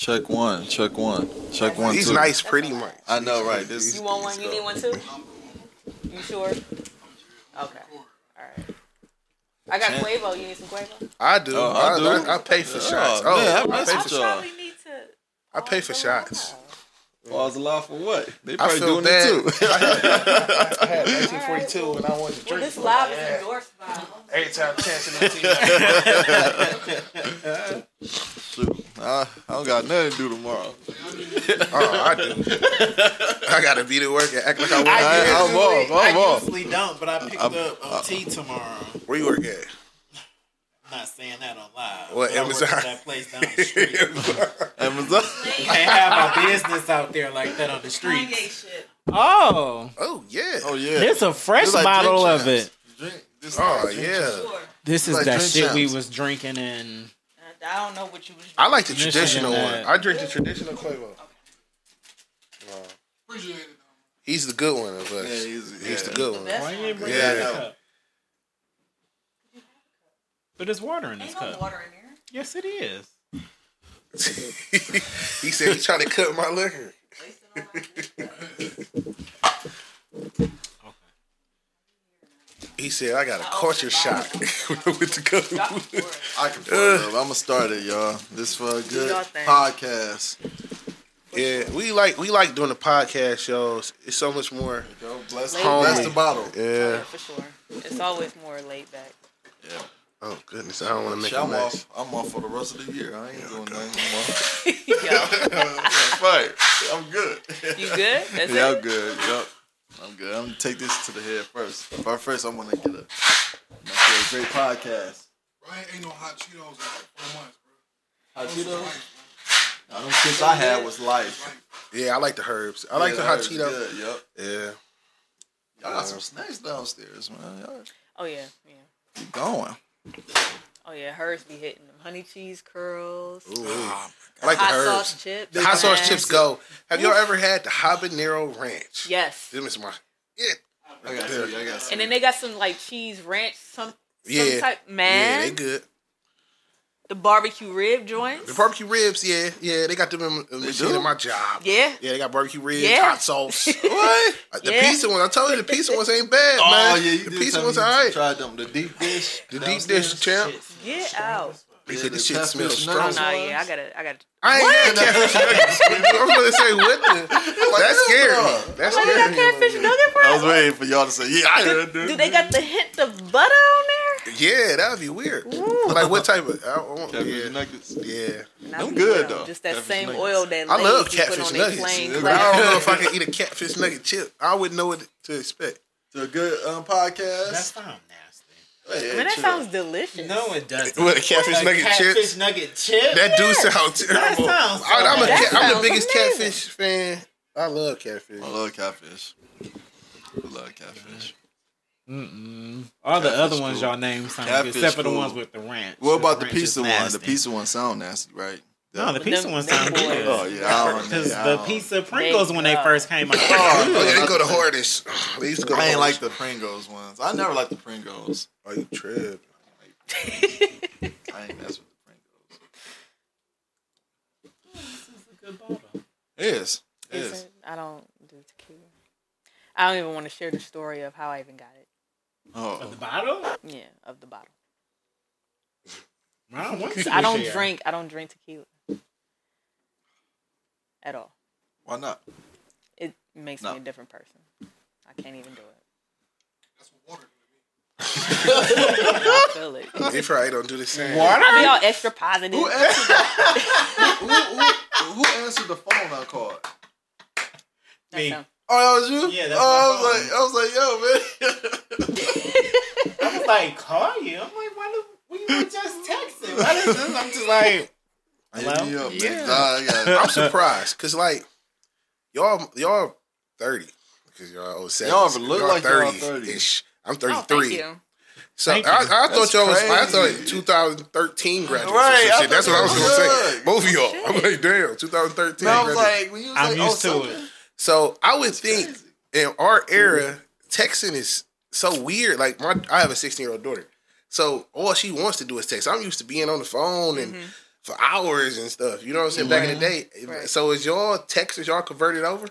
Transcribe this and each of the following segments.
Check one. Check one. Check one. These two. nice, pretty mics. I know, right? This. You want one? You need one too? You sure? Okay. All right. I got Champ. Cuervo. You need some Cuervo? I do. Oh, I, I do. I, I pay for shots. Oh, Oh, man, I I, pay for, y'all. Probably need to. I pay for shots. Pause a lot for what? They I probably feel doing bad. it too. I had 1942 and I wanted to Well, drink. this live is endorsed by. Every time chance in the team. Shoot, I, I don't got nothing to do tomorrow. Oh, I do. I gotta be to work and act like I I, work. I- I'm usually, off, I'm I off. usually don't, but I picked I'm- up um, OT tomorrow. Where you work at? I'm not saying that on live. What, I work Amazon? that place down the street. Amazon. Can't have my business out there like that on the street. Oh, Oh yeah. Oh yeah. there's a fresh It's like bottle of it. Drink. This Oh yeah. Sure. This is Like that drink shit we was drinking in. I don't know what you was. I like the Michigan, traditional one. I drink the traditional Cuervo. Appreciate it. He's the good one of us. Yeah, he's, He's the good one. Why you ain't bring Yeah. that cup? But there's water in this Ain't no cup. water in here. Yes, it is. he said he's trying to cut my liquor. He said I got a oh, culture shock with the cup. I can pull it up. I'm gonna start it, y'all. This for a good your thing. podcast. Yeah, we like we like doing the podcast shows. It's so much more. Go bless, Laid bless back. the bottle. Yeah, Yeah. for sure. It's always more laid back. Yeah. Oh goodness, I don't want to make Shit, a I'm mess. off. I'm off for the rest of the year. I ain't doing nothing Yo, anymore. right. I'm good. you good? That's yeah, it. I'm good. Yep. I'm good. I'm gonna take this to the head first. But first, I'm gonna get a, a great podcast. Ryan ain't no hot Cheetos in like four months, bro. Hot Cheetos. Now, them shits I had was life. Yeah, I like the herbs. I like Yeah, the hot it's Cheetos. Good. Yep. Yeah. Y'all got some snacks downstairs, man. Y'all Oh yeah, yeah. keep going. Oh yeah, hers be hitting them honey cheese curls, Ooh, um, I like the hot herbs. sauce chips. The hot sauce man. chips go. Have y'all ever had the habanero ranch? Yes. Them is my yeah. I got you. I got And then they got some like cheese ranch, some, some Yeah. type. Yeah, Man, they good. the barbecue rib joints. The barbecue ribs, yeah, yeah, they got them in the machine do? at my job. yeah. Yeah, they got barbecue ribs, Yeah. hot sauce. What? The Yeah. pizza ones, I told you the pizza ones ain't bad, Oh man. yeah, you the did pizza tell me ones alright. Tried them. The deep dish. The deep downstairs. dish champ. Get out. He Yeah, said the this shit smells strong. No, yeah, I gotta, I gotta. I ain't had catfish nuggets. I was gonna say what the. That scared me. That Where they got scared catfish me. nugget I was waiting for y'all to say, yeah, I heard Do that. they got the hint of butter on there? Yeah, that would be weird. Like what type of? I, I want, Catfish yeah, nuggets. yeah. And I'm good, though. Just that Catfish same nuggets. oil that I love be put catfish on nuggets. plain But. I don't know if I can eat a catfish nugget chip. I wouldn't know what to expect. To a good um, podcast. That sounds nasty. Hey, I mean, that chill. sounds delicious. No, it doesn't. What a catfish A nugget catfish chips? nugget chip. That do sound terrible. sounds so I, I'm, a, bad. I'm the biggest amazing. catfish fan. I love catfish. I love catfish. I love catfish. Mm-mm. All the Catfish other ones cool. y'all name sound good, Catfish except for the ones with the ranch. What about the ranch is pizza one? The nasty. pizza one sound nasty, right? No, the pizza them- ones sound good. Oh yeah, I don't, Because the pizza Pringles when they go. first came out. Oh, Oh, yeah, they go to think- hardest. They used to go to I ain't like the Pringles ones. I never liked the Pringles. Oh, you trip. I ain't mess with the Pringles. This is a good bottle. It is. It Is is. I don't do tequila. I don't even want to share the story of how I even got it. Oh, the bottle? Yeah, of the bottle. I don't want you I don't drink. I don't drink tequila at all. why not? It makes No. me a different person. I can't even do it. That's what water. I feel it. They probably don't do the same. I be all extra positive. Who answered the, who, who, who answered the phone I called? That's Me. him. Oh, that was you? Yeah, that's oh, my I was like, I was like, yo, man. I was like, call you. I'm like, why do we were just texting? Why is this? I'm just like, Hit me up, man. Yeah. God, I got I'm surprised because like y'all y'all thirty because y'all 07. Y'all look like y'all 30. ish. I'm Oh, thank 33. you. so I, I thought That's y'all was I crazy. thought 2013 graduates. Right, Or some I shit. That's what I was gonna that say. Both of y'all. I'm like, damn, 2013. Man, I was graduates. like, when you was oh, I'm like, used oh, to it. So I would think in our era, texting is so weird. Like my, I have a 16 year old daughter, so all she wants to do is text. I'm used to being on the phone and mm-hmm. For hours and stuff. You know what I'm saying? Back in the day. Right. So is y'all text is y'all converted over?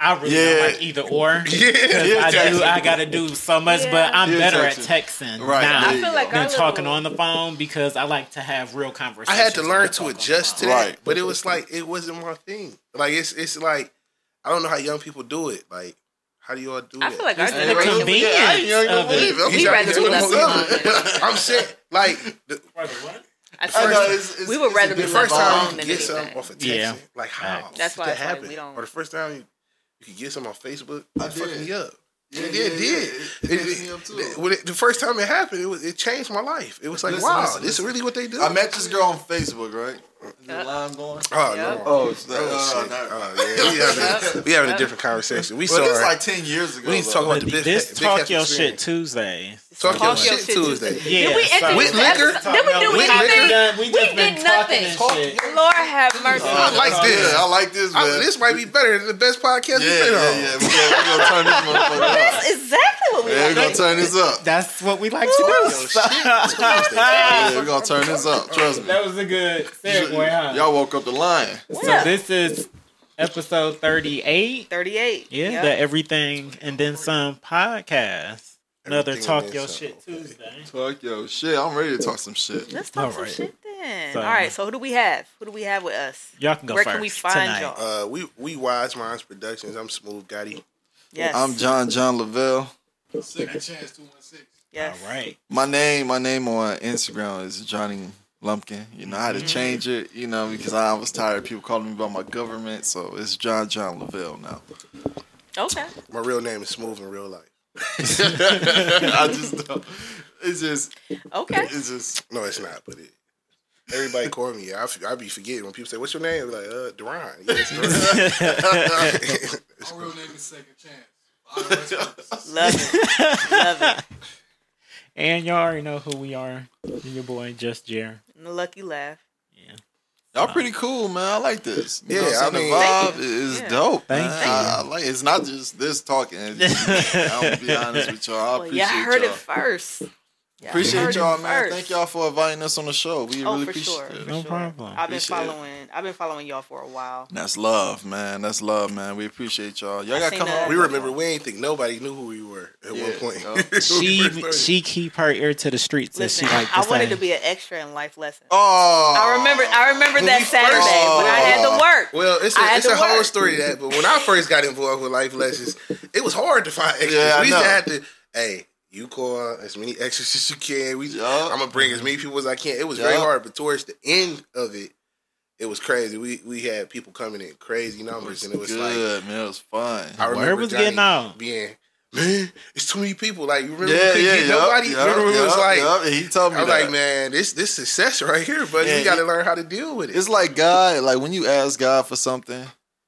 I really Yeah. don't like either or. 'cause Yeah, yeah, I do. I gotta do so much, Yeah. but I'm Yeah, better at texting. texting Right. now I I feel like than our talking little- on the phone because I like to have real conversations. I had to learn to adjust to that, Right. but it was like it wasn't my thing. Like it's it's like I don't know how young people do it. Like how do y'all do I that? feel like our the right, generation. yeah, I ain't young, convenience of it. believe it. I'm We trying rather to be get left myself. alone. I'm saying like the, I I feel know, it's- it's- we would it's a rather be the first time you than get something anything. off of texting, Yeah. like how That's why did it's that like we don't- Or the first time you, you could get some on Facebook, I it fucked did. me up. Yeah, it yeah, did. yeah. did. It- It- it it- me up, too. it- when it- the first time it happened, it was it changed my life. It was like, Listen, wow, listen, this is really what they do. I met this girl on Facebook, right? Is the Uh, line going? oh Yeah. no. Oh, it's that, Oh, uh, shit. not- Oh, yeah. We having, we having a different conversation. We Well, this is like ten years ago. We need to talk about the big, this big talk Heff your experience. shit Tuesday. Talk, Talk your, your shit shit Tuesday. Yeah, Did we so- With liquor? episode? Did we do With anything? liquor? we We just been did nothing. and Talk shit. Lord have mercy. I like this. Yeah, I like this. I- this might be better than the best podcast yeah, we've been yeah, on. yeah. We're gonna, we're gonna turn this motherfucker up. That's exactly what we Yeah, we're like. gonna turn this up. That's what we like to do. your shit Tuesday. Yeah, we're gonna turn this up. Trust me. That was a good segue, huh? Y'all woke up the lion. So Yeah. this is episode 38. 38. Yeah, Yep. the Everything and Then Some podcast. Another Everything Talk and Your some. Shit Tuesday. Talk yo shit. I'm ready to talk some shit. Let's talk some Alright. shit then. So- All right, so who do we have? Who do we have with us? Y'all can go Where first can we find tonight. y'all? Uh, we we Wize Mindz Productions. I'm Smoove Gotti. Yes. I'm John John Lavelle. Second chance, two one six. Yes. All right. My name, my name on Instagram is Johnny Lumpkin. You know, I had to change it, you know, because I was tired of people calling me by my government. So it's John John Lavelle now. Okay. My real name is Smoove in real life. I just don't. It's just, Okay. it's just. No, it's not. But it, everybody call me. I f- I be forgetting when people say, "What's your name?" I'm like, uh, Duran. Yeah, it's Duran. My real name is Second Chance. For IRS purposes. Love it. Love it. And y'all already know who we are. Your boy, Just Jer. And the lucky laugh. Yeah. Y'all pretty cool, man. I like this. You Yeah, know I'm I saying? mean- the Thank vibe is Yeah. dope. Thank man. you. I, I like. It's not just this talking. It's just- I'm gonna be honest with y'all. I Well, appreciate y'all heard y'all. it first. Y'all Appreciate y'all, man. first. Thank y'all for inviting us on the show. We Oh, really for appreciate sure. it. For No sure. problem. I've been Appreciate it. following. I've been following y'all for a while. That's love, man. That's love, man. We appreciate y'all. Y'all gotta come that. on. we remember we ain't think nobody knew who we were at Yeah, one point. yeah. When we She she keep her ear to the streets, Listen, she like I say. wanted to be an extra in life lessons. Oh, I remember. I remember When that we Saturday, first- but I had to work. Well, it's a, I had it's a whole work. story that. But when I first got involved with life lessons, it was hard to find extras. Yeah, we used to have to, hey, you call as many extras as you can. We, Yup. I'm gonna bring as many people as I can. It was very hard, but towards the end of it, it was crazy. We we had people coming in crazy numbers, and it was like man. It was fun. I Word remember was Johnny getting out. being, man, it's too many people. Like you remember, yeah, we couldn't yeah, get nobody. yup, remember, it was like. yup. And he told me I'm that. like, man, this this success right here, buddy. Yeah, we got to learn how to deal with it. It's like God. Like when you ask God for something,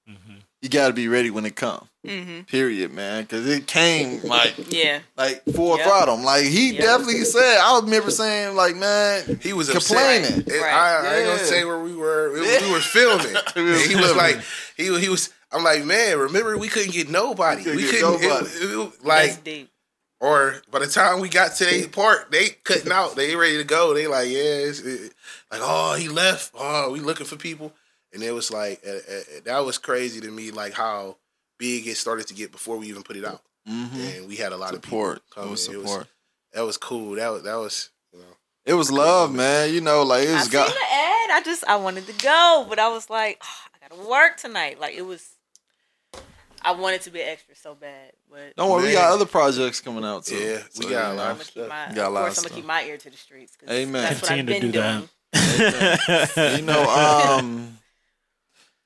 Mhm. you gotta be ready when it comes. Hmm Period, man. Because it came like Yeah. like full Yep. throttle. Like he Yep. definitely said. I remember saying like, man, He was complaining. Upset. And Right. I, I ain't gonna say where we were. It was- Yeah. We were filming. Was he was like, he was- he was. I'm like, man, remember we couldn't get nobody. couldn't We couldn't. it- nobody. it- it- That's like, deep. or by the time we got to their part, they cutting out. They ready to go. They like, yeah, it's, it, like, oh, he left. Oh, we looking for people. And it was like, uh, uh, that was crazy to me. Like how big it started to get before we even put it out. hmm And we had a lot support. of people It coming. was It was, support. that was cool. That was that was. You know, It was love, man. You know, like it I was seen the ad. I just I wanted to go, but I was like, oh, I gotta work tonight. Like it was. I wanted to be extra so bad, but Don't worry, we got other projects coming out too. Yeah, we got a lot know. I'm gonna keep my. Got a of lot course, of I'm gonna keep my ear to the streets. Amen. That's what I've Continue to been do doing. that. you know, um,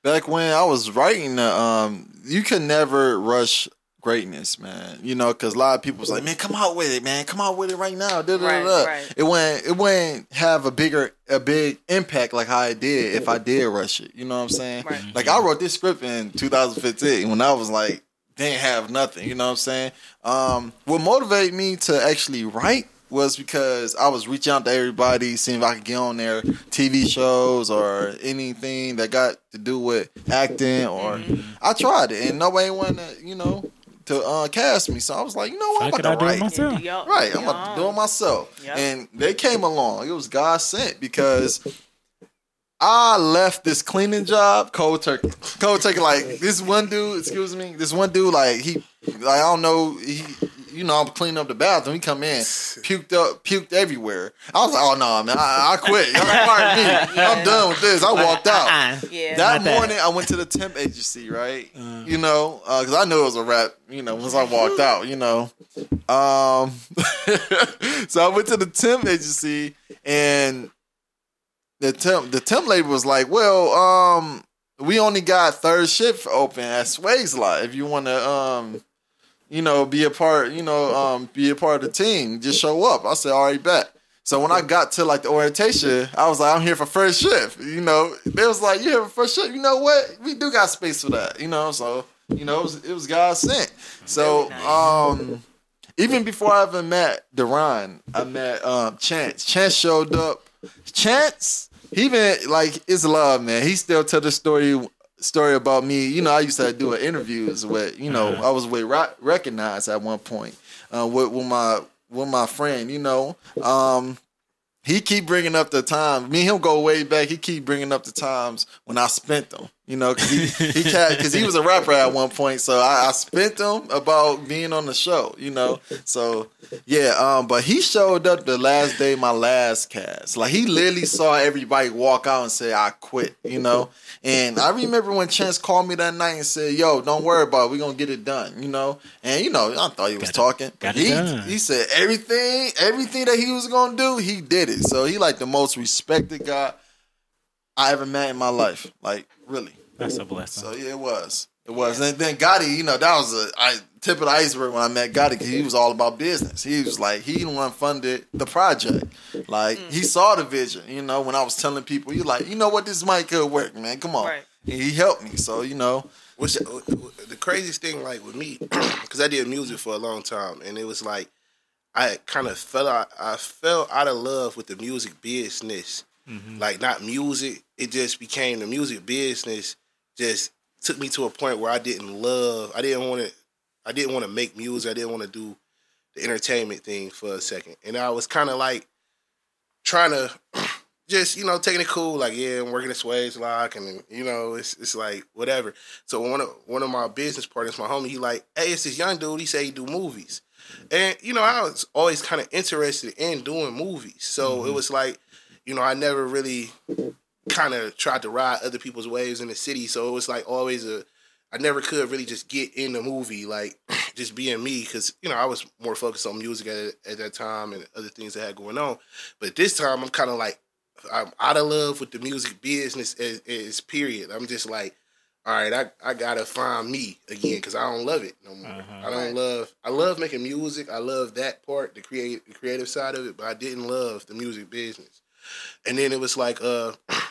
back when I was writing, um, you could never rush greatness, man. You know, because a lot of people was like, "Man, come out with it, man. Come out with it right now." Da, da, Right, da. right. It wouldn't. It wouldn't have a bigger, a big impact like how it did if I did rush it. You know what I'm saying? Right. Like I wrote this script in 2015 when I was like, didn't have nothing. You know what I'm saying? Um, what motivated me to actually write was because I was reaching out to everybody, seeing if I could get on their TV shows or anything that got to do with acting. Or I tried it, and nobody wanted to, you know, to uh, cast me. So I was like, you know what, I'm Fuck it, about to I do it write. myself. Yeah, do y'all- Right, do I'm y'all gonna do it myself. Yep. And they came along. It was God sent because I left this cleaning job cold turkey. Cold turkey, like this one dude, excuse me, this one dude, like he, like I don't know, he, you know, I'm cleaning up the bathroom. He come in, puked up, puked everywhere. I was like, oh no, man, I, I quit. Y'all fired me. I'm done with this. I walked out. Uh-uh. Yeah. That Not that. morning, I went to the temp agency, right? You know, because I knew it was a wrap. You know, once I walked out, you know. Um, so I went to the temp agency, and the temp the temp lady was like, "Well, um, we only got third shift open at Swagelok. If you want to, um, you know, be a part, you know, um, be a part of the team, just show up." I said, "All right, bet." So when I got to like the orientation, I was like, I'm here for first shift. You know, they was like, you here for first shift. You know what? We do got space for that. You know, so you know, it was, it was God sent. So um, even before I ever met Deron, I met um Chance. Chance showed up. Chance, he been like it's love, man. He still tell the story story about me. You know, I used to do interviews with, you know, I was with Rock Recognized at one point uh, with, with my with my friend. You know, um, he keep bringing up the time. Me and him go way back. He keep bringing up the times when I spent them. You know, because he he he was a rapper at one point. So I, I spent them about being on the show. You know, so yeah. Um, but he showed up the last day my last cast. Like he literally saw everybody walk out and say I quit. You know, and I remember when Chance called me that night and said, "Yo, don't worry about it. We're gonna get it done." You know, and you know I thought he was Got it- talking. got it he done. he said everything everything that he was gonna do, he did it. So he like the most respected guy I ever met in my life. Like really. That's a blessing. So yeah, it was. It was. And then Gotti, you know, that was a I, tip of the iceberg when I met Gotti because he was all about business. He was like, he the one funded the project. Like, he mm-hmm. saw the vision, you know, when I was telling people, you like, you know what, this might could work, man. Come on. Right. And he helped me. So, you know, Which the craziest thing, like with me, because I did music for a long time, and it was like I kind of fell out. I fell out of love with the music business. Mm-hmm. Like not music, it just became the music business. Just took me to a point where I didn't love. I didn't want to. I didn't want to make music. I didn't want to do the entertainment thing for a second, and I was kind of like trying to just you know taking it cool, like yeah, I'm working at Swagelok, and you know it's it's like whatever. So one of one of my business partners, my homie, he like, hey, it's this young dude. He say he do movies, and you know I was always kind of interested in doing movies. So it mm-hmm. was like, you know, I never really kind of tried to ride other people's waves in the city. So it was like always a. I never could really just get in the movie, like just being me, because you know I was more focused on music at, at that time and other things that had going on. But this time I'm kind of like I'm out of love with the music business as, as period. I'm just like, all right, I, I gotta find me again because I don't love it no more. Uh-huh. I don't love. I love making music. I love that part, the create the creative side of it, but I didn't love the music business. And then it was like, uh,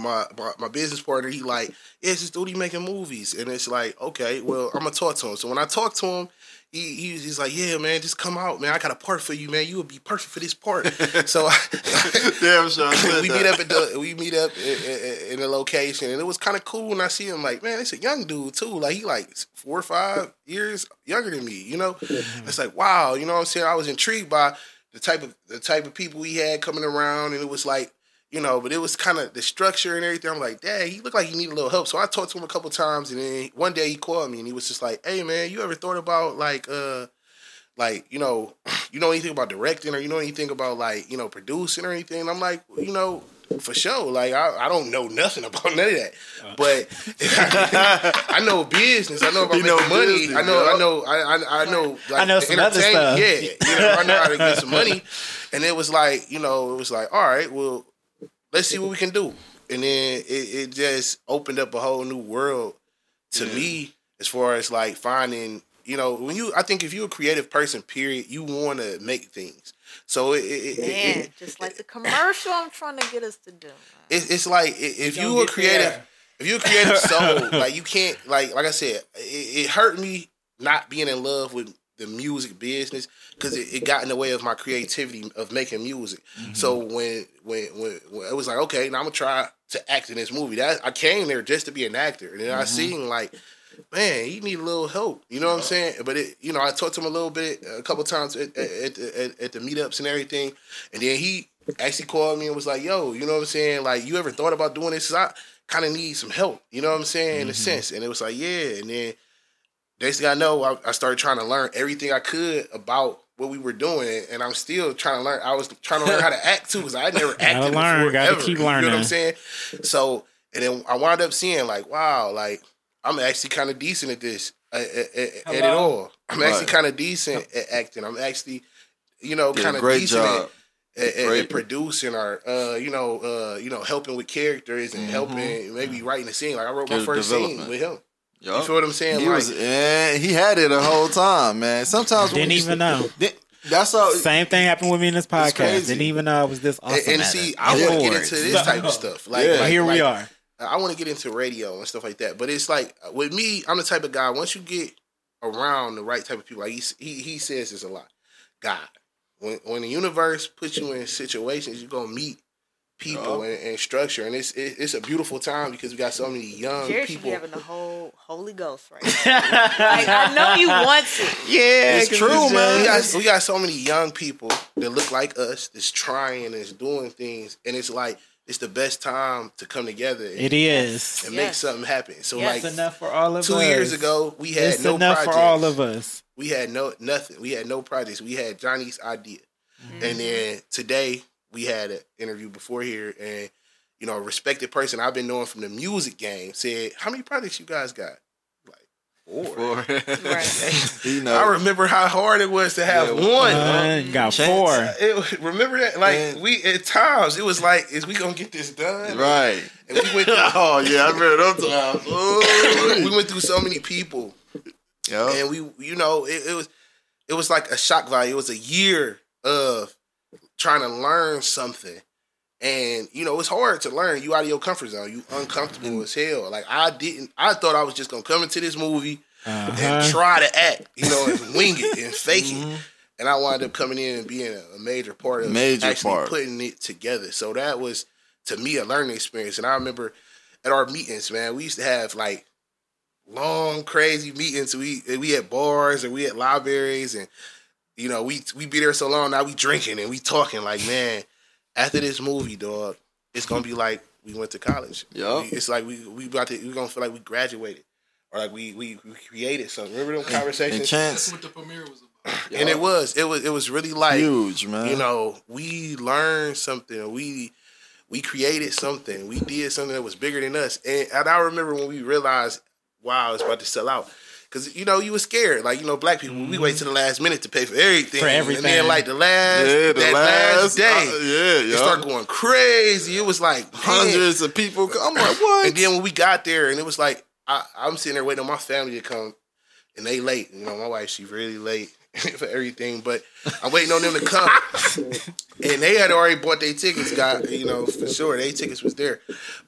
my my, my business partner, he like, yeah, it's this dude he making movies, and it's like, okay, well, I'm gonna talk to him. So when I talk to him. He, he, he's like, yeah, man, just come out, man. I got a part for you, man. You would be perfect for this part. so damn sure. We that. meet up at the we meet up in, in, in the location, and it was kind of cool when I see him. Like, man, it's a young dude too. Like he like four or five years younger than me. You know, it's like wow. You know what I'm saying? I was intrigued by the type of the type of people he had coming around, and it was like. You know, but it was kind of the structure and everything. I'm like, Dad, he looked like he needed a little help. So I talked to him a couple times, and then one day he called me, and he was just like, "Hey, man, you ever thought about like, uh, like you know, you know anything about directing or you know anything about like you know producing or anything?" And I'm like, you know, for sure. Like I, I don't know nothing about none of that, but I know business. I know about You making money. business, I know. yeah. I know. I, I, I know. Like, I know the some other entertainment- stuff. Yeah, you know, I know how to get some money. And it was like, you know, it was like, all right, well, let's see what we can do. And then it, it just opened up a whole new world to me as far as like finding, you know, when you, I think if you're a creative person, period, you want to make things. So it, it, it, Man, it, just like the commercial I'm trying to get us to do. it, it's like if gonna you a creative, there. if you're a creative soul, like you can't, like like I said, it, it hurt me not being in love with the music business because it, it got in the way of my creativity of making music. Mm-hmm. So when, when when when it was like, okay, now I'm gonna try to act in this movie. That I came there just to be an actor, and then I mm-hmm. seen like man, he need a little help. You know what I'm saying? But it, you know, I talked to him a little bit, a couple times at, at, at, at, at the meetups and everything, and then he actually called me and was like, "Yo, you know what I'm saying? Like, you ever thought about doing this? I kind of need some help. You know what I'm saying? In a mm-hmm. sense." And it was like, "Yeah." And then next thing I know, I, I started trying to learn everything I could about what we were doing, and I'm still trying to learn. I was trying to learn how to act too, because I had never acted learn, before. gotta ever. keep You know what. I'm saying? So, and then I wound up seeing like, wow, like I'm actually kind of decent at this, at, at, at- at it all. I'm actually Right. kind of decent at acting. I'm actually, you know, kind of decent job. at, at, at, producing or, uh, you know, uh, you know, helping with characters and helping maybe writing a scene. Like I wrote my first scene with him. You Yup. feel what I'm saying? He like, was, man, he had it the whole time, man. Sometimes when Didn't you- even know. Di- That's how. Same thing happened with me in this podcast. Didn't even know I was this awesome. and, and see, it. I want to get into this type of stuff. Like, Yeah. like here we like, are. I want to get into radio and stuff like that. But it's like with me, I'm the type of guy. Once you get around the right type of people, like he he, he says this a lot. God, when when the universe puts you in situations, you're gonna meet people and, and structure, and it's it, it's a beautiful time because we got so many young Jerry should be people. having the whole Holy Ghost right now. like, I know you want it. Yeah, It's 'cause true, just- man. We got, we got so many young people that look like us, that's trying, and that's doing things, and it's like it's the best time to come together and, It is. and make something happen. So Yes. It's like enough for all of two us. years ago, we had it's no enough projects. for all of us. We had no nothing. We had no projects. We had Johnny's idea, Mm-hmm. and then today we had an interview before here, and you know, a respected person I've been knowing from the music game said, "How many projects you guys got?" Like four. Right. you know, I remember how hard it was to have Yeah, one. Uh, you got Chance. four. It, remember that? Like Man. we at times it was like, is we gonna get this done? right? And we went through, oh yeah, I remember those times. Ooh. we went through so many people, Yup. and we, you know, it, it was, it was like a shock value. It was a year of trying to learn something, and you know, it's hard to learn. You out of your comfort zone. You uncomfortable as hell. Like I didn't. I thought I was just gonna come into this movie and Uh-huh. try to act, you know, and wing it and fake Mm-hmm. it. And I wound up coming in and being a, a major part of Major actually part. putting it together. So that was to me a learning experience. And I remember at our meetings, man, we used to have like long, crazy meetings. We we had bars and we had libraries, and you know we we be there so long. Now we drinking and we talking like, man, after this movie, dog, it's gonna be like we went to college. Yeah, it's like we we about to we gonna feel like we graduated or like we we, we created something. Remember them conversations? And That's Chance, what the premiere was about. and it was it was it was really like huge man. you know we learned something we we created something we did something that was bigger than us and, and i remember when we realized wow it's about to sell out because you know you were scared like you know black people we wait to the last minute to pay for everything For everything. and then like the last yeah, the that last, last, day uh, yeah, it yeah. started going crazy it was like man. hundreds of people. I'm like, what? and then when we got there and it was like I, i'm sitting there waiting on my family to come and they late you know my wife she really late for everything but i'm waiting on them to come and they had already bought their tickets got you know for sure their tickets was there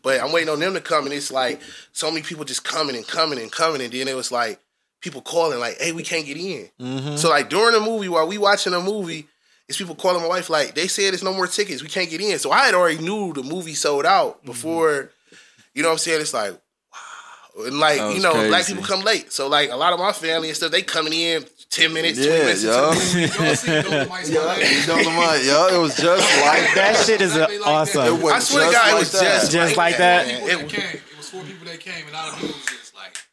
but i'm waiting on them to come and it's like so many people just coming and coming and coming and then it was like people calling like hey we can't get in Mm-hmm. so like during the movie while we watching a movie it's people calling my wife like they said there's no more tickets we can't get in so i had already knew the movie sold out before you know what i'm saying it's like wow and like you was know black people come late so like a lot of my family and stuff they coming in 10 minutes 20 Yeah, minutes into yo. the movie Y'all see Dolemite's You know what I'm yo, it was just like That shit is Exactly like that. awesome. It was I swear to just God, it like was that. just, Just like that. man. People It- It was four people that came, and out of it was just like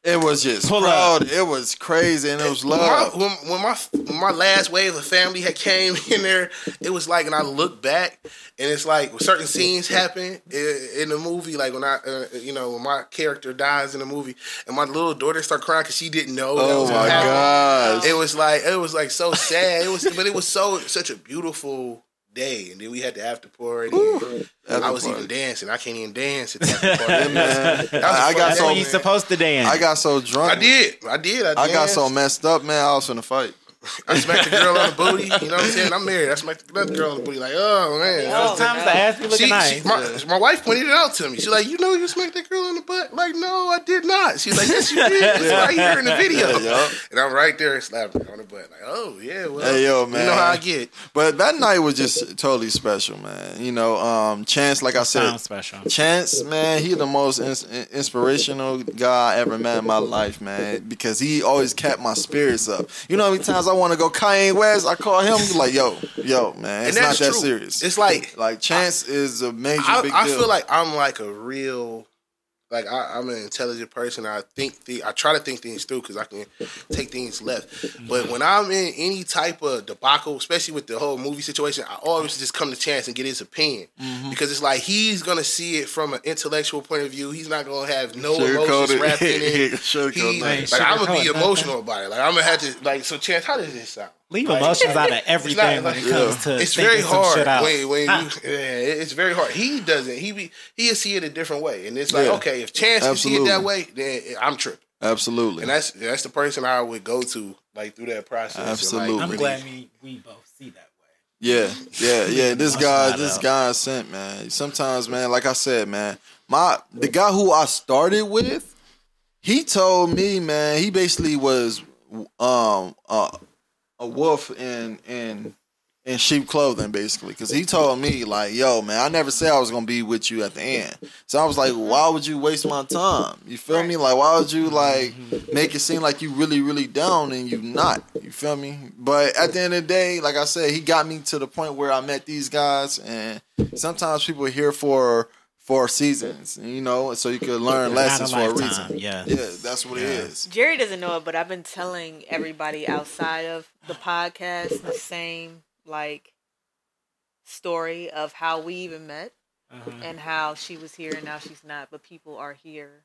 It was just Pull up. It was crazy, and it was When my, love. when, my when my last wave of family had came in there, it was like, and I look back, and it's like certain scenes happen in, in the movie, like when I, uh, you know, when my character dies in the movie, and my little daughter start crying because she didn't know. that Oh was my gosh! It was like it was like so sad. It was, but it was so such a beautiful day, and then we had the after party. After I was party. even dancing. I can't even dance at the after party. man. I, I got so you supposed to dance. I got so drunk. I did. I did. I, I got so messed up, man. I was in a fight. I smacked the girl on the booty. You know what I'm saying? I'm married. I smacked another girl on the booty. Like, oh man. Sometimes no. the ass be looking She, nice. she, my, my wife pointed it out to me. She's like, you know, you smacked that girl on the butt. Like, no, I did not. She's like, yes, you did. It's right here in the video. Yeah. And I'm right there slapping her on the butt. Like, oh yeah, well, Hey, yo, you man. know how I get. But that night was just totally special, man. You know, um, Chance, like I said, Sounds special. Chance, man, he the most ins- inspirational guy I ever met in my life, man. Because he always kept my spirits up. You know how many times I want to go Kanye West, I call him like, yo, yo, man, it's not that true. serious. It's like like Chance is a major I, I feel like I'm like a real, like I, I'm an intelligent person. I think the, I try to think things through because I can take things left. But when I'm in any type of debacle, especially with the whole movie situation, I always just come to chance and get his opinion Mm-hmm. because it's like he's gonna see it from an intellectual point of view. He's not gonna have no Sugarcoat emotions it. wrapped in it. Sugarcoat He- nothing. like I'm gonna be emotional about it. Like I'm gonna have to like. So chance, how does this sound? Leave Like- emotions out of everything like- when it comes to it's thinking very some shit out. when, when Ah. you, yeah, it's very hard. He doesn't. He be he'll see it a different way, and it's like Yeah. okay, if Chance can see it that way, then I'm tripping, Absolutely. and that's that's the person I would go to like through that process. and, like, Absolutely. I'm glad we, we both see that way. Yeah, yeah, yeah. This guy, this guy sent man. Sometimes, man, like I said, man, my the guy who I started with, he told me, man, he basically was um uh, a wolf in in in sheep clothing, basically, because he told me like, "Yo, man, I never said I was gonna be with you at the end." So I was like, "Why would you waste my time?" You feel me? Like, why would you like make it seem like you really, really down and you not? You feel me? But at the end of the day, like I said, he got me to the point where I met these guys, and sometimes people are here for for seasons, you know, so you could learn Not a lessons for a reason. yeah. yeah, that's what it Yeah. is. Jerry doesn't know it, but I've been telling everybody outside of the podcast the same like story of how we even met Uh-huh. and how she was here and now she's not, but people are here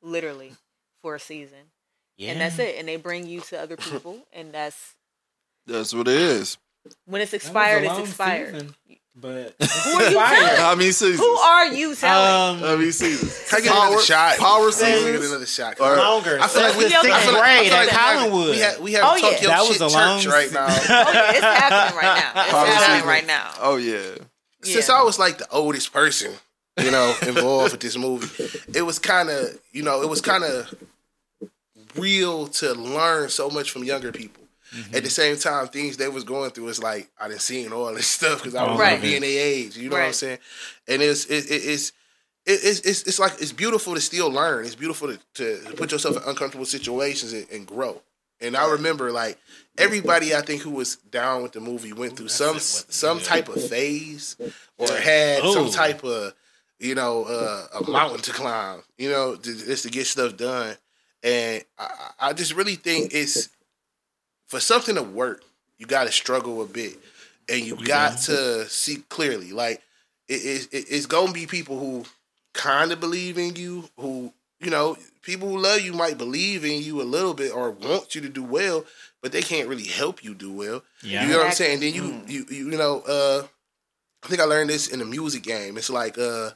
literally for a season. Yeah. And that's it. And they bring you to other people and that's That's what it is. when it's That was a expired, it's expired. season, but Who are you telling? How many seasons? Who are you telling? um, How many seasons? Can I get another shot? Power Can I seasons. get another shot. Or- longer. I feel like we- the I sixth feel like- grade I feel at like Collinwood. We have we have Oh, yeah. Tokyo That shit was a church long right now. oh yeah, it's happening right now. It's Power happening season. right now. Oh yeah. Since I was like the oldest person, you know, involved with this movie, it was kind of, you know, it was kind of real to learn so much from younger people. At the same time, things they was going through is like I didn't seen all this stuff because I was Right. gonna in their age. You know what I'm saying? And it's it, it, it's. it- It's, it's, it's like it's beautiful to still learn. It's beautiful to, to put yourself in uncomfortable situations and, and grow. And I remember like everybody I think who was down with the movie went through some some type of phase or had some Oh. type of you know uh, a mountain to climb. You know, to, just to get stuff done. And I, I just really think it's for something to work, you got to struggle a bit, and you got to see clearly. Like it, it, it's gonna be people who kind of believe in you, who you know, people who love you might believe in you a little bit or want you to do well, but they can't really help you do well. Yeah. You know what I'm saying? Then you, you, you, you know, uh, I think I learned this in the music game. It's like uh,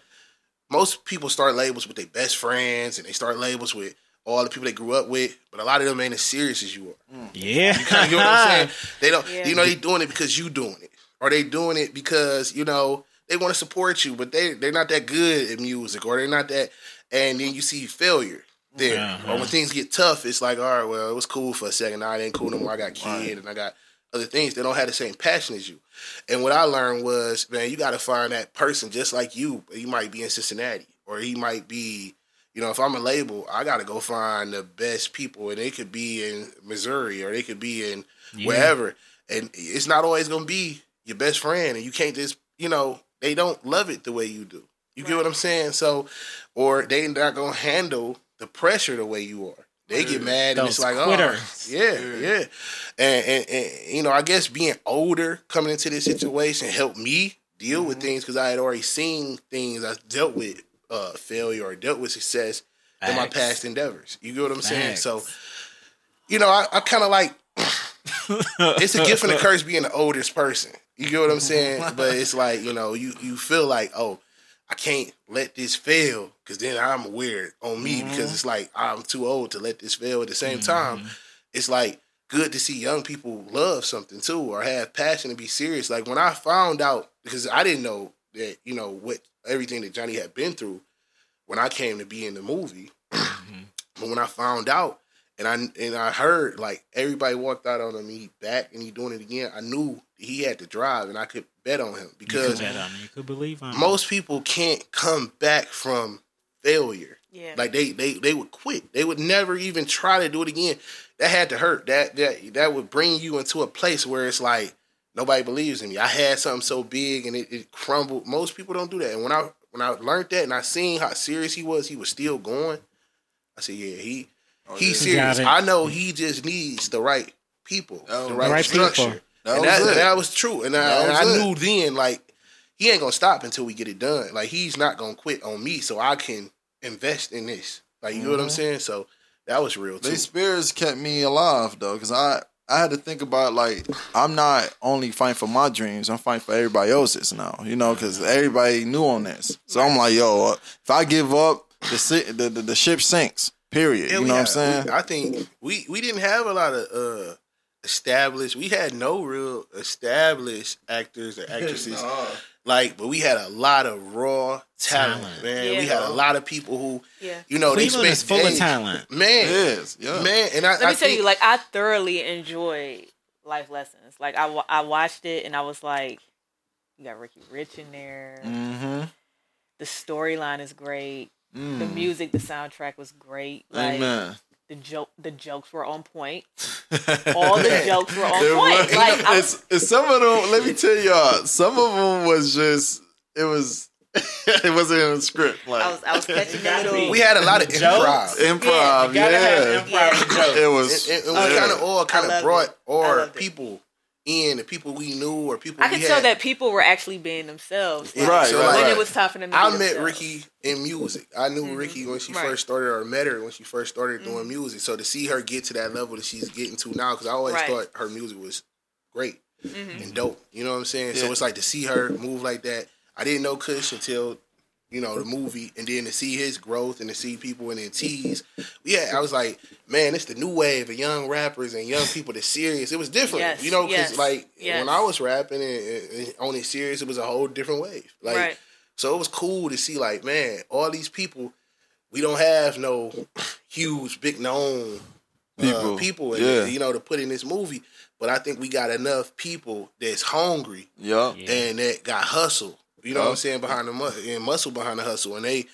most people start labels with their best friends, and they start labels with all the people they grew up with, but a lot of them ain't as serious as you are. Yeah. You know what I'm saying? They don't. Yeah. You know, they doing it because you doing it, or they doing it because you know they want to support you, but they they're not that good at music, or they're not that. And then you see failure there, Uh-huh. or when things get tough, it's like, all right, well, it was cool for a second. Now it ain't cool no more. I got kid, and I got other things. They don't have the same passion as you. And what I learned was, man, you got to find that person just like you. You might be in Cincinnati, or he might be. You know, if I'm a label, I got to go find the best people, and they could be in Missouri, or they could be in wherever. And it's not always gonna be your best friend, and you can't just, you know, they don't love it the way you do. You get what I'm saying? So, or they not gonna handle the pressure the way you are. They get mm. mad, and it's like, oh, quitters. oh, yeah, yeah. And, and and you know, I guess being older coming into this situation helped me deal with mm-hmm. things because I had already seen things I dealt with uh, failure or dealt with success in my past endeavors. You get what I'm saying? So, you know, I, I kind of like it's a gift and a curse being the oldest person. You get what I'm saying? But it's like you know, you you feel like oh, I can't let this fail because then I'm weird on me because it's like I'm too old to let this fail. At the same time, it's like good to see young people love something too or have passion and be serious. Like when I found out because I didn't know that you know what everything that Johnny had been through when I came to be in the movie. Mm-hmm. but when I found out and I and I heard like everybody walked out on him, he back and he doing it again. I knew he had to drive and I could bet on him You could because bet on him. You could believe on him. most people can't come back from failure. Yeah. Like they they they would quit. They would never even try to do it again. That had to hurt. That that that would bring you into a place where it's like nobody believes in me. I had something so big and it, it crumbled. Most people don't do that. And when I when I learned that and I seen how serious he was, he was still going. I said, yeah, he he's He got serious. it. I know he just needs the right people, Oh, the the right, right structure. people. That and was that, that was true. And, I, and I knew then, like, he ain't gonna stop until we get it done. Like, he's not gonna quit on me, so I can invest in this. Like, you know what I'm Mhm. saying? So that was real too. They spirits kept me alive though, because I I had to think about like I'm not only fighting for my dreams, I'm fighting for everybody else's now. You know, because everybody knew on this. So I'm like, yo, uh, if I give up, the si- the the, the ship sinks. Period. Yeah, you we know what I'm saying? we- I think we we didn't have a lot of uh established. We had no real established actors or actresses. Like, but we had a lot of raw talent, Talent. man. We had a lot of people who, yeah. you know, they Cleveland spent is full of talent. Man, it is. Yeah. man, and I, Let me I tell think, you, like I thoroughly enjoyed Life Lessons. Like I, I watched it and I was like, you got Ricki Rich in there. Mm-hmm. The storyline is great. The Mm. music, the soundtrack was great. Like Amen. The joke, the jokes were on point. All the jokes were on point. was- Like it's, it's some of them. Let me tell y'all, some of them was just. It was. it wasn't in the script. Like I was, I was catching the little. we had a lot of Jokes? improv. improv. You gotta yeah. have improv Yeah. It was. And, and Oh, we yeah. kind of all kind loved of brought it. Or loved it. people in, the people we knew or people I we could had. tell that people were actually being themselves. Yeah, Right, so, right, When right. it was time for them to I met themselves. Ricki in music. I knew Ricki when she Right. first started, or met her when she first started doing music. So to see her get to that level that she's getting to now, because I always Right. thought her music was great Mhm. and dope. You know what I'm saying? So it's like to see her move like that. I didn't know Kush until you know the movie, and then to see his growth and to see people in their tees. Yeah, I was like, man, it's the new wave of young rappers and young people that's serious. It was different, Yes, you know, because yes, like yes. when I was rapping and, and, and on it serious, it was a whole different wave. Like right. so it was cool to see like, man, all these people, we don't have no huge, big known people, People. uh, people in Yeah. it, you know, to put in this movie. But I think we got enough people that's hungry Yup. Yeah. and that got hustle. You know what I'm saying behind the mu- and muscle behind the hustle, and they,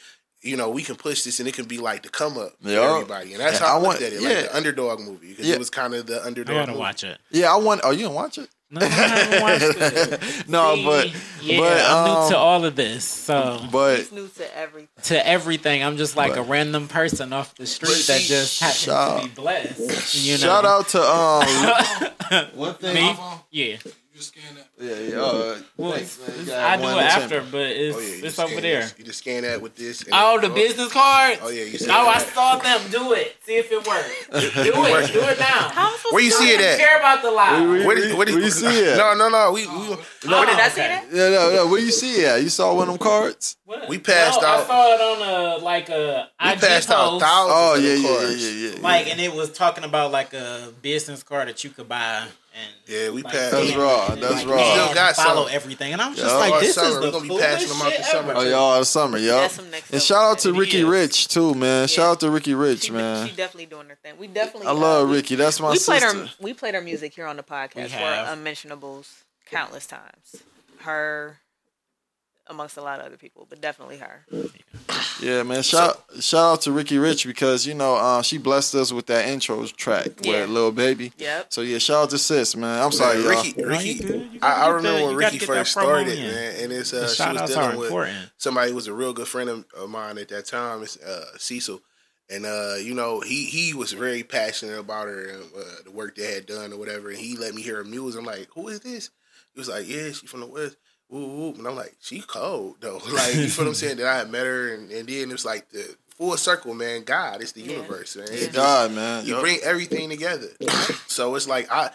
you know, we can push this and it can be like the come up for Yeah. everybody, and that's Yeah, how I, I looked want- at it, yeah. like the underdog movie because Yeah. it was kind of the underdog. I underdog. gotta movie. watch it. Yeah, I want. Oh, you gonna watch it? No, I haven't watched it. No, See, but yeah, but, I'm new to um, all of this, so but He's new to everything. to everything, I'm just like But- a random person off the street that just happens Shout- to be blessed. You know? shout out to um one thing. Me? iPhone, Yeah. You just scan that. Yeah, yeah. Uh, Well, thanks, man. You it's- got I do it after, chamber. but it's Oh yeah, you it's just over there. this- You just scan that with this. and- Oh, the business cards. Oh yeah, you see Oh, I saw them do it. See if it works. Do it. Do it now. How am I supposed Where you see do it at? Care about the live. Where- Where did, where did, Where you see it? No, no, no. We we, Oh, did I see okay. that? Yeah, no, no. Where you see it? At? You saw one of them cards? What? We passed no, out- I saw it on a like a we IG passed out post. thousands Oh of yeah, the yeah, yeah, yeah, yeah, yeah. Like, and it was talking about like a business card that you could buy. And Yeah, we like, passed- That's scan raw, and, that's like, raw. add Still got follow some. everything, and I was Yeah. just like, All this summer, is we're the gonna be passing them out shit this summer. Oh, y'all all summer, y'all. some And shout out to Ricki. Rich too, man. Shout out to Ricki Rich, She, man. she definitely doing her thing. We definitely. I love uh, we- Ricki. That's my we played sister. her. We played her music here on the podcast for unmentionables countless times. Her, amongst a lot of other people, but definitely her. Yeah, man. Shout shout out to Ricki Rich because you know uh, she blessed us with that intro track Yeah. with Lil Baby. Yep. So yeah, shout out to sis, man. I'm sorry, Man, y'all. Ricki, No, Ricki, you. You I, I remember the- when Ricki first started, in. man, and it's uh, she was outs dealing with important. somebody who was a real good friend of, of mine at that time, it's uh, Cecil, and uh, you know he he was very passionate about her and uh, the work they had done or whatever, and he let me hear her music. I'm like, who is this? He was like, yeah, she from the west. Woo, woo. And I'm like, she cold though. Like you feel what I'm saying? That I had met her, and, and then it's like the full circle, man. God, it's the Yeah. universe, man. Yeah. It just- God, man. you Yup. bring everything together. so it's like I,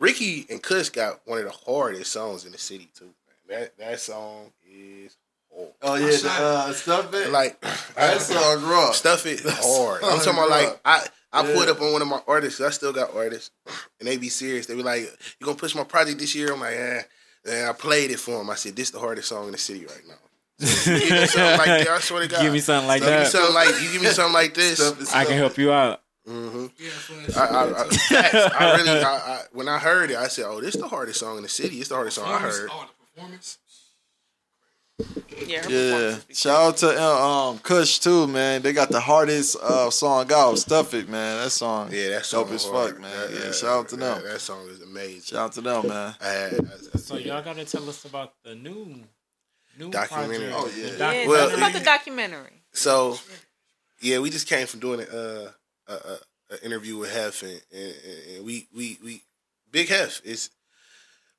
Ricki and Kush got one of the hardest songs in the city too. Man. That that song is hard. oh yeah, the, uh, stuff it. Like that song raw. stuff it That hard. I'm talking about rough. like I I Yeah. put up on one of my artists. I still got artists, and they be serious. They be like, "You gonna push my project this year?" I'm like, "Eh." And I played it for him. I said, "This the hardest song in the city right now." So, give me something like that. I swear to God. Give me something like Give me that. something like you give me something like this. Stuff is I can help you out. hmm Yeah, flash. I, I, I, facts. I really, I, I, when I heard it, I said, "Oh, this is the hardest song in the city. It's the hardest song I heard." Oh, the performance. Yeah, Yeah, shout out to uh, um Kush too, man. They got the hardest uh, song out, "Stuff It," man. That song, Yeah, that song dope as hard. fuck, man. That- yeah, that- shout out to them. That, that song is amazing. Shout out to them, man. I had, I, So y'all gotta tell us about the new, new Documentary. Project. Oh, The yeah. Yeah. Well, talk about the documentary. So, yeah, we just came from doing a uh, a, a, a interview with Heff, and, and, and we we we Big Heff is.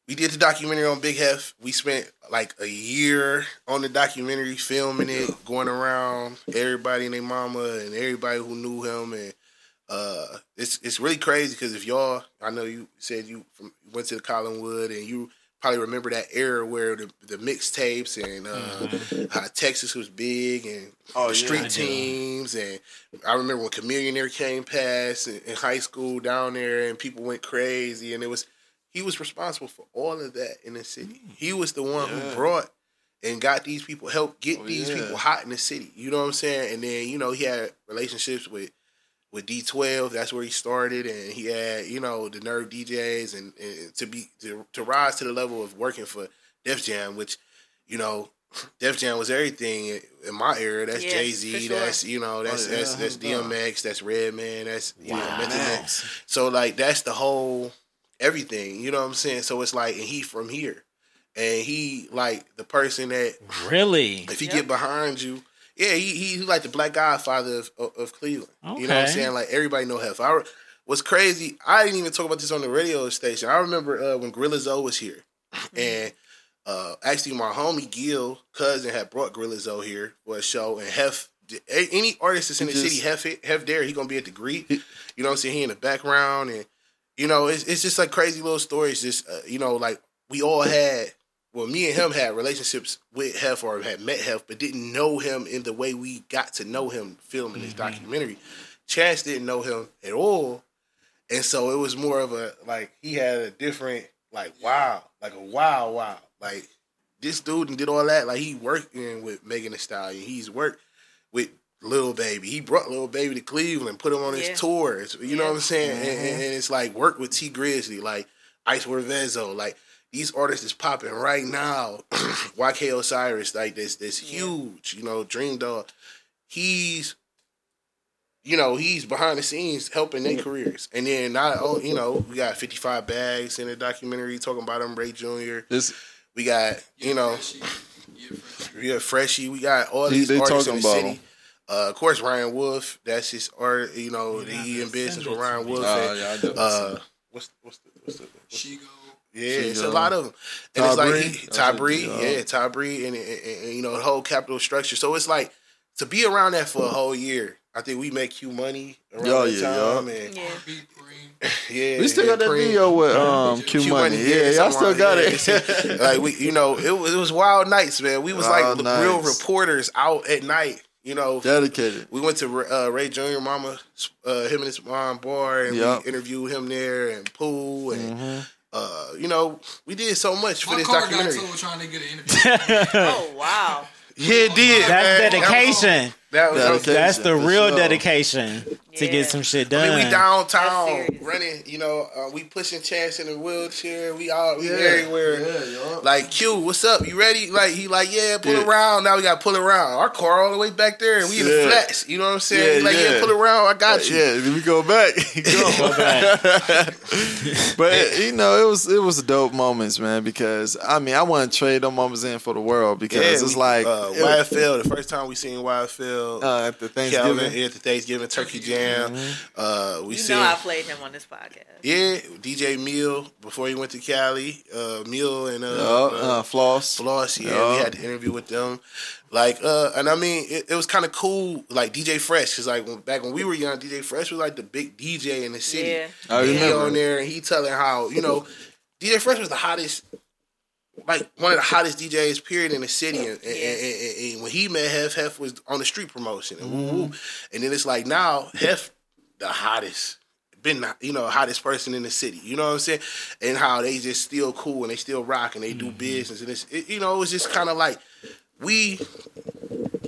We did the documentary on Big Heff. We spent like a year on the documentary, filming it, going around everybody and their mama and everybody who knew him, and uh, it's it's really crazy because if y'all, I know you said you from went to the Collinwood and you probably remember that era where the the mixtapes and uh, how Texas was big and Oh, the street I do. teams and I remember when Chamillionaire came past in, in high school down there and people went crazy and it was he was responsible for all of that in the city. Mm. He was the one Yeah. who brought and got these people help get Oh, these yeah. people hot in the city. You know what I'm saying? And then you know he had relationships with with D12. That's where he started, and he had you know the Nerve DJs, and, and to be to, to rise to the level of working for Def Jam, which you know Def Jam was everything in, in my era. That's Yeah, Jay Z. sure. That's you know that's Oh, yeah, that's that's. DMX. That's Redman. That's you know Method Man. Max. So like that's the whole everything. You know what I'm saying? So it's like, and he from here, and he like the person that Really? if he Yep. get behind you, yeah, he he he like the black godfather of, of, of Cleveland. You know what I'm saying? Like everybody know Heff. I re- what's crazy, I didn't even talk about this on the radio station. I remember uh, when Gorilla Zoe was here, and uh, actually my homie Gil cousin had brought Gorilla Zoe here for a show, and Heff. Any artist that's in the He city, just- Heff, Heff there, he gonna be at the greet. You know what I'm saying? He in the background, and you know, it's it's just like crazy little stories. Just uh, you know, like we all had. Well, me and him had relationships with Heff or had met Heff, but didn't know him in the way we got to know him filming this documentary. Chance didn't know him at all, and so it was more of a like he had a different like wow, like a wow wow, like this dude and did all that. Like he working with Megan Thee Stallion. He's worked with Lil Baby. He brought Little Baby to Cleveland, put him on his Yeah. tours. You know what I'm saying? And, and, mm-hmm. and it's like work with Tee Grizzley, like Ice Vezo, like these artists is popping right now. YK Osiris, like this, this Yeah. huge, you know, Dream Dog. He's you know, he's behind the scenes helping their careers. And then not oh, you know, we got 55 bags in the documentary talking about him, Ray Jr. This We got, you know, Yeah, Freshie. we got Freshie. We got all these they artists in the talking about city. him. Uh, of course, Ryan Wolf. That's his art. You know, Yeah, he in send business with Ryan. Wolf. Oh, and, yeah, I uh, what's what's the what's the what's She go. yeah, it's a lot of them. And Ty it's like Bree? he, Ty Bree, yeah, yeah. Ty Bree, and, and, and, and, you know the whole capital structure. So it's like to be around that for a whole year. I think we make Q money around Yeah, that yeah, time, yeah. and Yeah. Yeah, we still got that Preem. video with um Q, Q Money. Money, Yeah, y'all still got yeah, it. like we, you know, it was it was wild nights, man. We was Wild like real reporters out at night. You know, Dedicated. we went to uh, Ray Jr. Mama, uh, him and his mom bar, and Yup. we interviewed him there and Pooh, and Mhm. uh, you know, we did so much for My this car got documentary. trying to get an interview. Oh wow. Yeah, it did. That's man. dedication. That was, that was, Dedication. That's the real sure. dedication to Yeah. get some shit I done. mean, we downtown running. You know, uh, we pushing Chance in a wheelchair. We all we Yeah. everywhere. Yeah. Like Q, what's up? You ready? Like he like, yeah, pull Yeah. around. Now we got to pull around. Our car all the way back there. and We in the Yeah. flats. You know what I'm saying? Yeah, He like, yeah, yeah. pull around. I got you. Yeah, then we go back. Go back. but you know, it was it was dope moments, man. Because I mean, I want to trade them moments in for the world because Yeah, it's we- like uh, it- YFL. The first time we seen YFL, uh, at the Calvin Thanksgiving. at the Thanksgiving Turkey Jam. Uh, we You seen know I played him on this podcast. yeah DJ Meal before he went to Cali. Uh, Meal and uh, Yeah, uh, uh, floss. Floss, yeah, Yeah. we had to interview with them. Like, uh, and I mean, it, it was kind of cool. Like DJ Fresh, because like when, back when we were young, DJ Fresh was like the big DJ in the city. Yeah. I And he on there, and he telling how you know, DJ Fresh was the hottest, like one of the hottest DJs period in the city. And, and, and- and- when he met Heff, Heff was on the street promotion, and Mm-hmm. And then it's like now Heff the hottest, been the, you know hottest person in the city. You know what I'm saying? And how they just still cool and they still rock and they do business and it's it, you know it was just kind of like we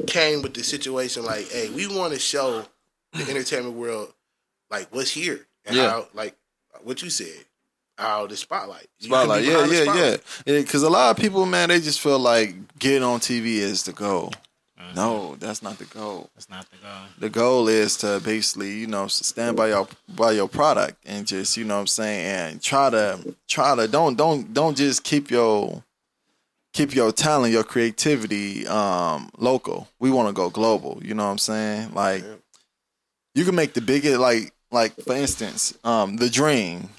came with the situation like, hey, we want to show the entertainment world like what's here and Yeah. how like what you said. How the spotlight, You Spotlight, yeah, yeah, spotlight. yeah. Because a lot of people, man, they just feel like getting on TV is the goal. No, that's not the goal. That's not the goal. The goal is to basically, you know, stand by your by your product and just, you know what I'm saying, and try to try to don't don't don't just keep your keep your talent, your creativity um local. We want to go global, you know what I'm saying? Like you can make the biggest like like for instance, um The Dream.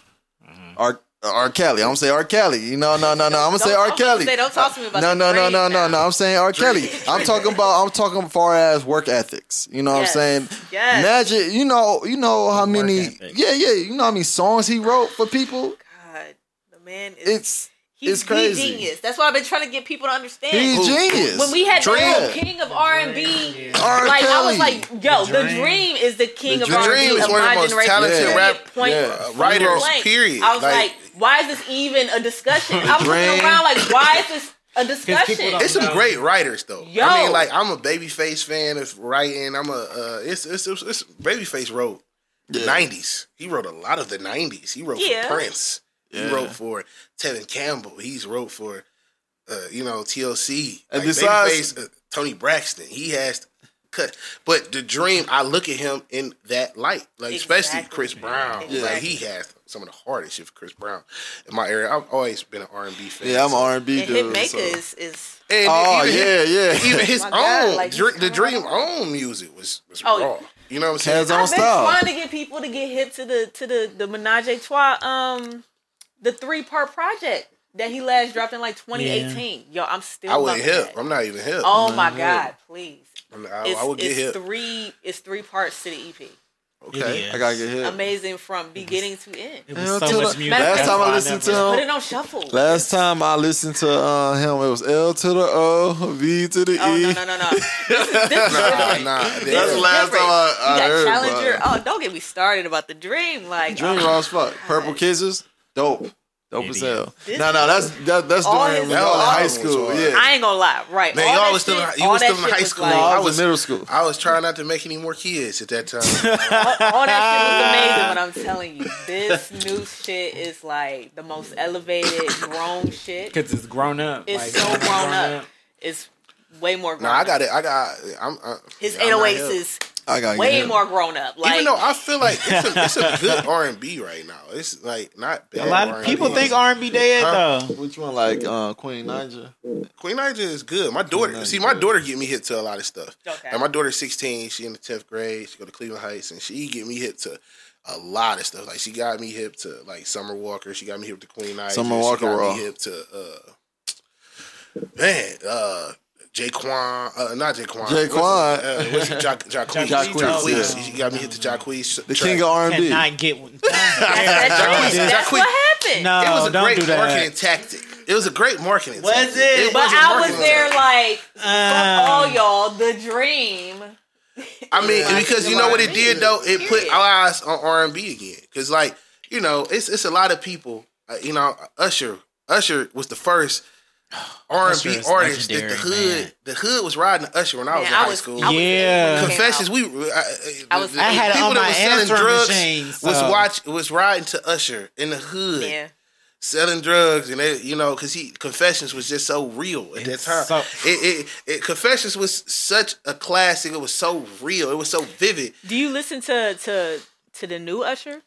R R. Kelly. I'm gonna say R. Kelly. You know, no, no, no. I'm gonna say Don't- R. I'm gonna Kelly. say, don't talk to me about no, no, no, no, no, no. I'm saying R. Kelly. I'm talking about. I'm talking far as work ethics. You know Yes. what I'm saying? Yes. Imagine. You know. You know how many? Yeah, yeah. You know how many songs he wrote for people. God, the man is It's he's it's crazy. the genius. That's why I've been trying to get people to understand. he's genius. when we had the Dream. whole king of R and B, like I was like, yo, The the Dream. dream is the king The of R and Dream B is of one of the my most generation. talented Period. rap- Point yeah, writers, Blank. period. I was Like- like, why is this even a discussion? I was looking around like, why is this a discussion? It's some No. great writers though. Yo. I mean, like I'm a Babyface fan of writing. I'm a uh, it's, it's it's it's Babyface wrote the Yeah. '90s. He wrote a lot of the '90s. He wrote Yeah. for Prince. Yeah. He wrote for Tevin Campbell. He's wrote for uh, you know TLC. And Like, besides- Babyface, uh, Toni Braxton. He has cut. But the Dream, I look at him in that light, like especially Chris Brown. Yeah. Like he has some of the hardest shit for Chris Brown in my area. I've always been an R&B fan. Yeah, I'm so- R and B and dude. Hitmaker so- is, is And Oh even his- yeah, yeah. even his My God, own like, he's Dr- the Dream like- own music was was Oh, raw. You know what I'm saying? Hands on I've been style. trying to get people to get hip to the to the the Menage a Trois, um, the three part project that he last dropped in like 2018. Yo, I'm still. I wasn't hip. that. I'm not even hip. Oh my god, please! I'm- I, I would get it's hip. three. It's three parts to the EP. Okay. I gotta get hit. Amazing from beginning to end. It was so much music. Last that's time I listened never- to him- Put it on shuffle. Last time I listened to uh, him, it was L to the O, V to the E. Oh no no no no! This is, this Nah, nah. This That's is the last different. time I- I you got heard Challenger. about Oh, don't get me started about the dream. Like Dream oh, raw as fuck. Purple kisses, dope, dope as hell. This- No, no, that's that, that's All during his when y'all in high albums school. was- Yeah, I ain't gonna lie. Right, Man, all y'all that was still shit- in- you all was that still in shit high was school. like- no, I I was, was- in middle school. I was trying not to make any more kids at that time. all, all that shit was amazing, but I'm telling you, this new shit is like the most elevated, grown shit. Cause it's grown up. It's like, so grown up. It's way more grown no, I got it. I got. I'm. Uh, His yeah, I'm not 808s hip. is I gotta way get more grown up. Like, Even though I feel like it's a, it's a good R and B right now. It's like not bad. A lot of R&B. people think R and B dead Huh? though. Which one, like uh, Queen Naija? Queen Naija is good. My daughter, see, my daughter get me hit to a lot of stuff. Okay. Like my daughter's 16. She in the 10th grade. She go to Cleveland Heights, and she get me hit to a lot of stuff. Like she got me hip to like Summer Walker. She got me hip to Queen Naija. Summer She Walker got raw. me hip to uh, man, uh. Jaquan, uh, not Jaquan. Jaquan. What's, uh, what's it? Ja- Jacquees. Jacquees, Jacquees. yeah. She got me hit to Jacquees. The track. king of R and B. Cannot get one. that's, that Jacquees- dream. That's Jacquees- what happened. No, It was a don't great do that. marketing tactic. It was a great marketing. Was tactic. it? But was a I was there tactic. like, Um, all y'all, the dream. I mean, Like, because you know what it R&B, did though, it put our eyes on R and B again. Because like you know, it's it's a lot of people. Uh, you know, Usher. Usher was the first R and Usher B is artist that the hood man. the hood was riding Usher when I was Man, in I high was- school. Yeah. eight when it came Confessions, we. I, I was- the, I had people on that my was selling drugs machine, was so- watch was riding to Usher in the hood. Yeah. selling drugs and they, you know, because he confessions was just so real at that time. so- it, it, it confessions was such a classic. It was so real. It was so vivid. Do you listen to to to the new Usher?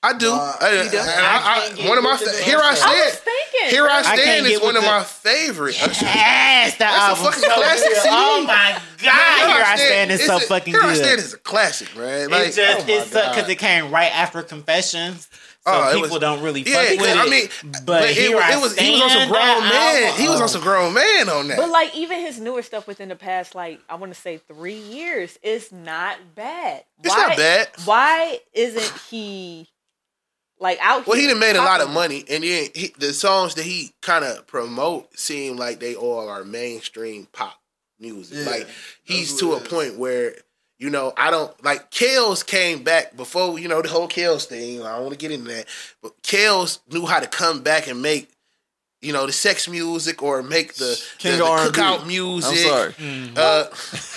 I do. Uh, I, you do? and I- I- one of my fa- here I I stand. Here I I stand is one of the- my favorite. Usher. Yes, that That's a album. fucking so classic. CD. Oh my god, Here I Stand is so a- fucking Here good. Here I stand is a classic, man. Like, it just oh it's because it came right after Confessions, so Oh, people was- don't really Yeah, fuck with 'cause, it. I mean, but, it, here it I was he was on some grown man. album, He was on some grown man on that. But like even his newer stuff within the past, like I want to say three years, is not bad. It's not bad. Why isn't he like out? Well, he here done made a lot of money, and then he, the songs that he kind of promote seem like they all are mainstream pop music. Yeah, like he's to a it is. point where you know, I don't like Kells came back before you know the whole Kells thing. I don't want to get into that, but Kells knew how to come back and make. You know the sex music or make the, the, the cookout music. I'm sorry. Uh,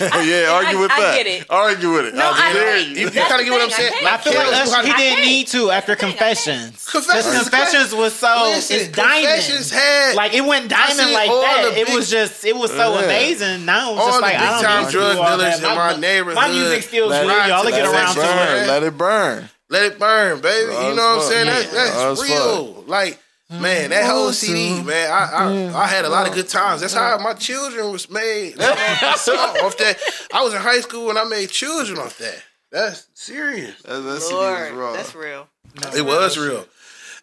yeah, argue I- with I that. get it. Argue with it. No, I dare can't. you. You kinda get what I'm saying? I I feel like Kells that's, he to- didn't I need to after That's the thing, confessions. Confessions Because confessions was so Listen, it's diamond. Confessions had like it went diamond like that. the It was just it was so Yeah. amazing. Now it's all just like I don't time need drug all dealers in my neighborhood. My music still Let good. Y'all get around to it. Let it burn. Let it burn, baby. You know what I'm saying? That's, Raw that's as real. Like, man, that whole CD, man, I, I I had a lot of good times. That's how my children was made. off that. I was in high school and I made children off that. That's serious. That, that CD was raw. that's real. It was real.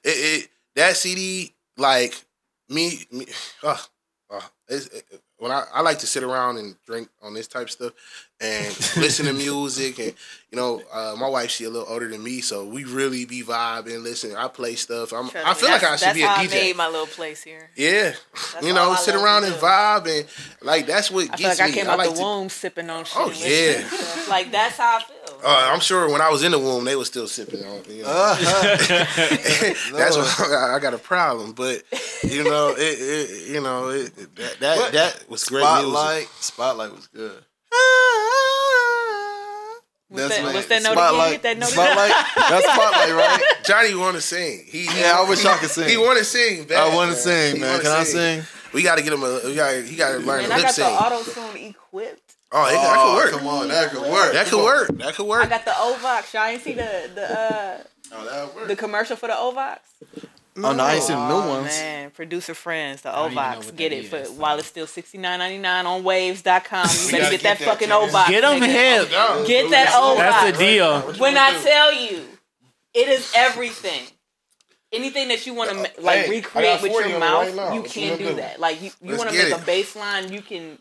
It, it that CD, like me, me uh, uh, it, when I, I like to sit around and drink on this type of stuff and listen to music and you know uh, my wife she a little older than me so we really be vibing listening I play stuff I'm, Trust I me, feel like I that's- should be a how DJ I made my little place here. yeah That's you know sit around and do. vibe and like that's what I gets feel like I me came I out like the to womb sipping on shit. Oh, yeah. like that's how I feel. uh, I'm sure when I was in the womb they were still sipping on you know Uh-huh. that's why I I got a problem. But you know, it, it you know, it, it- that that, What? that was great music. Spotlight. Spotlight was good. What's that- what- what's that note again? Spotlight. Hit that note again. Spotlight. That's spotlight, right? Johnny want to sing. He, he Yeah, I wish I could sing. He want to sing. Bad, I want to sing, man. wanna Can I sing? We got to get him a. We got. He got to learn And to I lip got the auto tune equipped. Oh, it, that Oh, could work. Come on, that could work. That Come could work. That could work. I got the Ovox. Y'all ain't see the the uh Oh, that work. the commercial for the Ovox? Oh no, I ain't seen the new Oh, ones. man, producer friends, the don't even know Ovox. Get it for while it's still sixty nine ninety nine on waves.com. You better get, get that that fucking to them. Ovox. Get them nigga. hip. Get that Ovox. That's the deal. When I tell you, it is everything. Anything that you want to like Hey, recreate with your mouth, right you can you do that. Like you, you want to make it. a baseline, you can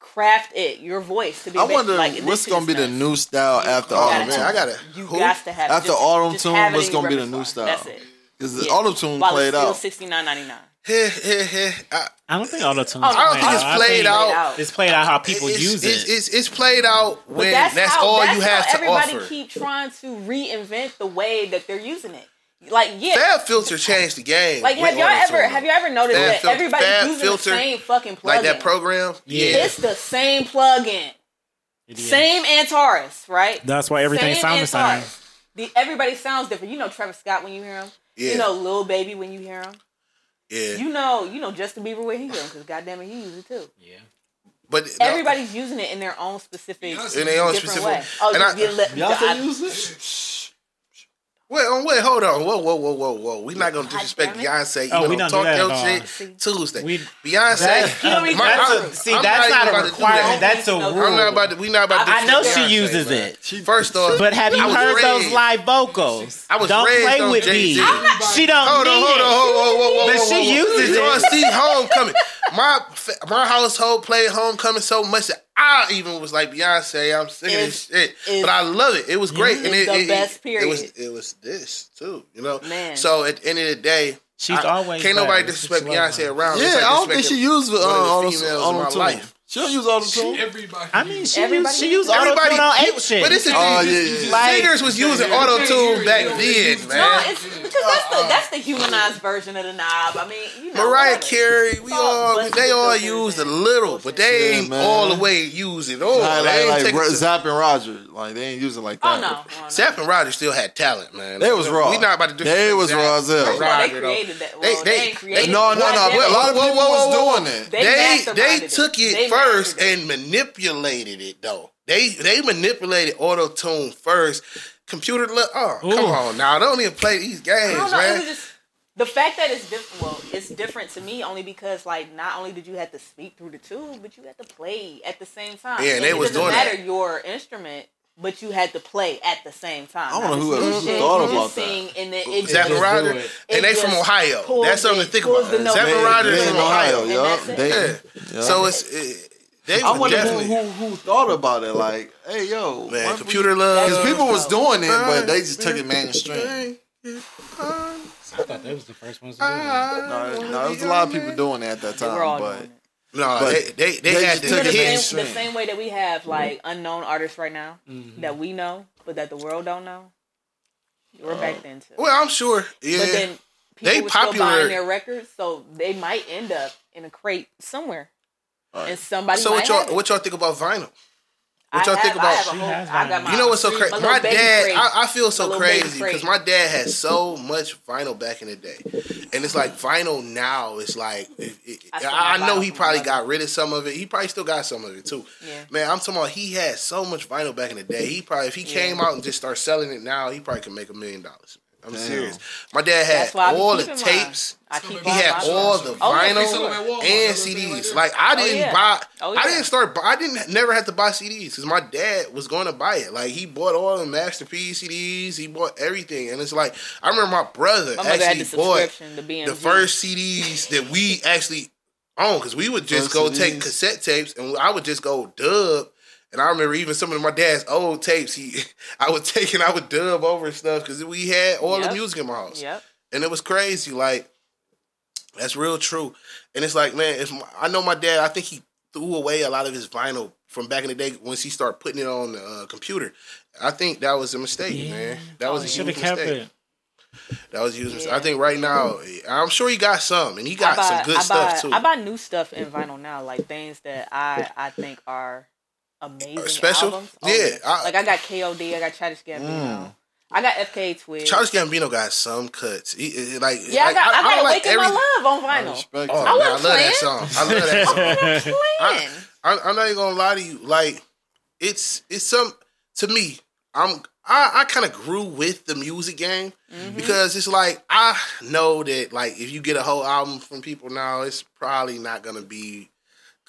craft it, your voice to be. I wonder like, what's gonna is be the new style after gotta man, I got to. You got to have. After Just- auto tune, it what's gonna be the new style? That's it. Because the Yeah. auto tune While played it's still out. sixty nine ninety nine. I, I don't think auto tunes. Oh, I don't think it's played out. It's played out how people it's, use it's, it. It's, it's played out But when that's, that's, how, all that's you have how to everybody offer. keep trying to reinvent the way that they're using it. Like yeah, FabFilter changed the game. like have y'all auto-tune, ever have you ever noticed Fab that fil- everybody's Fab using filter, the same fucking plugin? like that program? Yeah. It's the same plugin, It is. same Antares, right? That's why everything Same sounds the same. The, everybody sounds different. You know Travis Scott when you hear him. Yeah. You know little Baby when you hear him. Yeah, You know, you know Justin Bieber when he hear him because goddamn it, he uses it too. Yeah. but Everybody's using it in their own specific, Beyonce in their own specific. way. Oh, and I, you let, Beyonce I- use it? Wait, oh, wait, hold on, whoa, whoa, whoa, whoa, whoa. We're not gonna disrespect. Beyonce. Oh, know, we don't do talk that your at shit Tuesday. We- Beyonce. That's, my- have I'm- to. see, I'm that's not not, a about to do requirement. that. That's a I'm rule. I'm not about to. We not about to. I, I know disrespect she Beyonce, uses man. it. First off, But have you I was heard those live vocals? I was don't raised play on with Jay-Z. me. I'm She don't Hold on, hold on, hold on, whoa, whoa, whoa, But whoa, she whoa. uses you know, it. see Homecoming. My my household played Homecoming so much that I even was like Beyonce. I'm sick of this shit, but I love it. It was great, and It's it, the it, best It was period. it was this too, you know. Man. So at the end of the day, She's I- always can't nobody disrespect She loves Beyonce around. Yeah, like I don't think she used uh, one of the auto females in my auto life. Tune. She don't use auto tune. Everybody. I mean, she, Everybody used, she used uses auto Everybody, tune on you- ape shit. but this is Oh, the yeah, thing. yeah. singers was using Yeah. auto tune back Yeah. then, No, man. it's because that's the that's the humanized version of the knob. I mean, you know, Mariah whatever. Carey, we all all they all filters used a little, but they Yeah, ain't man. all the way use it all. Like, they like, ain't like take it to- Zapp and Roger. Like, they ain't using like oh, that. Oh no, oh, no. Zapp and Roger still had talent, man. They was raw. We not about to do They was raw as hell. First of all, they though. created that. They- they- they, ain't created. No, no, no. A lot of people whoa, whoa, was doing it. They They masterminded they it. took it They first and manipulated it though. They they manipulated auto tune first. Computer look. Oh, come on now. Don't even play these games, know. Man. just the fact that it's different. Well, it's different to me only because like not only did you have to speak through the tube, but you had to play at the same time. Yeah, and they it was doesn't doing matter that. your instrument. But you had to play at the same time. I don't know who new else shit, thought you about just that. and then it Zapp and just- Roger, it. and they it from Ohio. That's something it- to think about. the note. Zapp and They- Roger they is in from Ohio. and yup. that's it. They- Yeah. yeah. So it's it, they I wonder who, who who thought about it. Like, hey, yo, man. Computer we- love. Because people was doing it, but they just took it mainstream. I thought that was the first ones to do it. No, no, there was a lot of people doing it at that They were all time, doing but No, But they they, they, they had just the You know, took the, it hits. same, the same way that we have like unknown artists right now Mhm. that we know, but that the world don't know. We're back then too. Well, I'm sure. Yeah. but then people They were still popular- buying their records, so they might end up in a crate somewhere, Right. and somebody. so what y'all what y'all think about vinyl? what I y'all think have- I about- have whole- I got vinyl. my- You know what's so crazy? little My dad, crate. I, I feel so crazy because my dad had so much vinyl back in the day, and it's like vinyl now It's like it, it, I I, I know he probably got rid of some of it. He probably still got some of it too. Yeah. Man, I'm talking about he had so much vinyl back in the day. He probably if he came out and just start selling it now, he probably could make a million dollars. I'm Damn. serious. My dad had That's why I be all the tapes. I keep He all had all the Oh, yeah, vinyl them at Walmart. and That little thing CDs. like I Oh, didn't yeah. buy. Oh, yeah. I didn't start. I didn't never have to buy CDs because my dad was going to buy it. Like he bought all the Master P CDs. He bought everything, and it's like I remember my brother My mother had actually the bought subscription to BMG. the first CDs that we actually owned because we would just First go CDs. take cassette tapes and I would just go dub. And I remember even some of my dad's old tapes. He, I would take and I would dub over stuff because we had all the music in my house Yep. and it was crazy. Like that's real true. And it's like, man, if my, I know my dad, I think he threw away a lot of his vinyl from back in the day once he started putting it on the uh, computer. I think that was a mistake, Yeah. man. That was a huge mistake. kept it. That was a huge mistake. Yeah. I think right now, I'm sure he got some, and he got I buy, some good I stuff too. I buy new stuff in vinyl now, like things that I I think are amazing Special? albums. Yeah, I- like I got KOD, I got Childish Gambino, Mm. I got FKA Twigs. Childish Gambino got some cuts. He, he- like, yeah, I got I, got don't Awaken My Love on vinyl. respect Oh, it. man, I, wasn't love that song. I love that song. I'm. I, I'm not even gonna lie to you. Like, it's it's some to me. I'm I, I kind of grew with the music game Mm-hmm. because it's like I know that like if you get a whole album from people now, it's probably not gonna be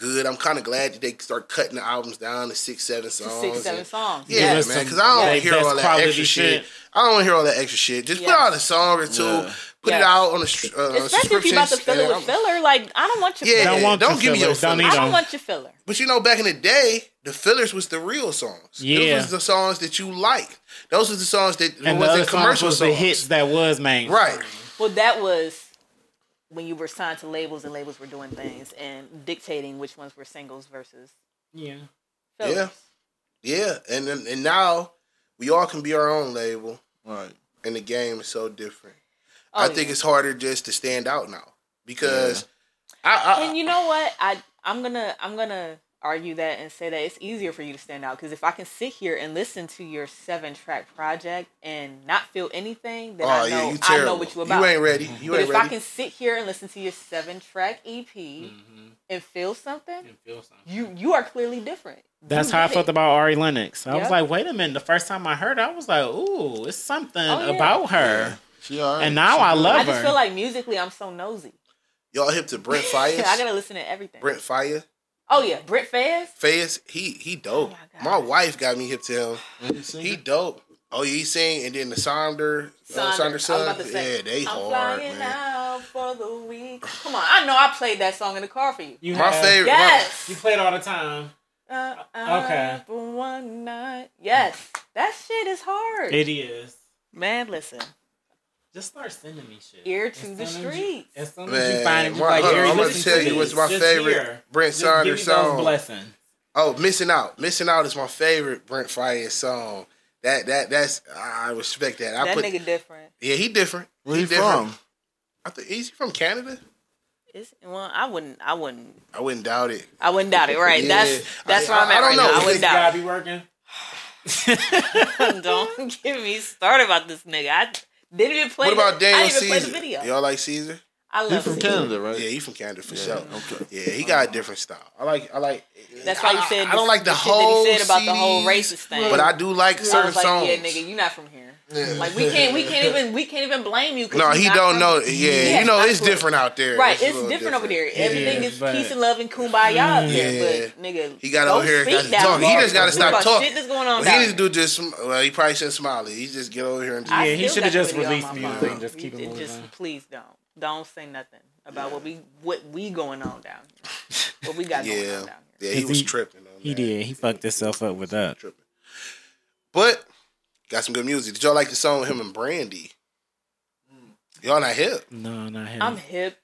good. I'm kind of glad that they start cutting the albums down to six, seven songs. Six, seven and- songs. Yeah, Give man, because I don't like, hear all that extra shit. shit. I don't hear all that extra shit. Just put out a song or two, Yeah. put it out on the str- uh, Especially if you about to fill it with filler. Like I don't want your Yeah, filler. Don't want don't your give me your fillers. Don't I don't want your filler. But you know, back in the day, the fillers was the real songs. Yeah. Those was the songs that you liked. Those was the songs that And the was other in songs was songs. the hits that was main. Right. Well, that was when you were signed to labels and labels were doing things and dictating which ones were singles versus Yeah. fillers. Yeah. Yeah. And and now we all can be our own label Right. and the game is so different. Oh, I think it's harder just to stand out now. Because I, I And you know what? I I'm gonna I'm gonna argue that and say that it's easier for you to stand out because if I can sit here and listen to your seven track project and not feel anything, then oh I know you I know what you about. You ain't ready. You but ain't if I can sit here and listen to your seven track EP Mm-hmm. and feel something, And feel something. you you are clearly different. That's You how I felt it. about Ari Lennox. I Yep. was like, wait a minute. The first time I heard her, I was like, ooh, it's something Oh, yeah. about her. She all right. And now She I good. love I just feel like musically I'm so nosy. Y'all hip to Brent Faiyaz? I gotta listen to everything. Brent Fire. Oh yeah, Britt Faiyaz. Faiyaz, he he dope. Oh my my, wife got me hip to him. And you sing He dope. Oh, yeah, he sing, and then the Sonder, uh, Sonder. Sonder I was son. about to say, Yeah, they I'm hard, flying man. out for the week. Come on, I know I played that song in the car for you. You My have- favorite. Yes. You play it all the time. Uh, uh, Okay. For one night. Yes, that shit is hard. It is. Man, listen. Just start sending me shit. Ear to the soon as you- street. As soon as you find it, you're my- like, hold on, I'm gonna tell you what's my Just favorite here. Brent Just Saunders song. blessings. Oh, missing out. Missing out is my favorite Brent Faiyaz song. That that that's I respect that. I that put nigga different. yeah, he different. Where he different. from? I think he's from Canada? It's, well, I wouldn't. I wouldn't. I wouldn't doubt it. I wouldn't doubt it. Right. Yeah. That's that's I- where I'm at. I don't right know. now. I wouldn't This doubt guy be working. Don't get me started about this nigga. I didn't even play. What about the, Daniel didn't play Caesar? the video. Y'all like Caesar? I He love from Caesar. Canada, right? Yeah, he from Canada for Yeah, sure. okay. Yeah, he got a different style. I like. I like. That's why you said I, don't like the, the shit that whole. he said about the whole racist thing. but I do like I certain was like, songs. yeah, nigga, you're not from here. Yeah. Like we can't, we can't even, we can't even blame you. No, he don't know. here. Yeah, you know it's clue. different out there. Right, a it's little different, over there. Everything is, is but- peace and love and kumbaya out mm, there. Yeah. But nigga, He got over here and got speak talk. He just got to stop talking. Shit that's going on Well, he need to do just. Well, he probably should Smiley. He just get over here and. Just, Yeah, he shoulda just video on released music and just keep You- it moving Just please don't, don't say nothing about what we, what we going on down here. What we got going on down here. yeah, he was tripping. He did. He fucked himself up with that. tripping. But got some good music. Did y'all like the song with him and Brandy? Y'all not hip. No, not him. I'm hip.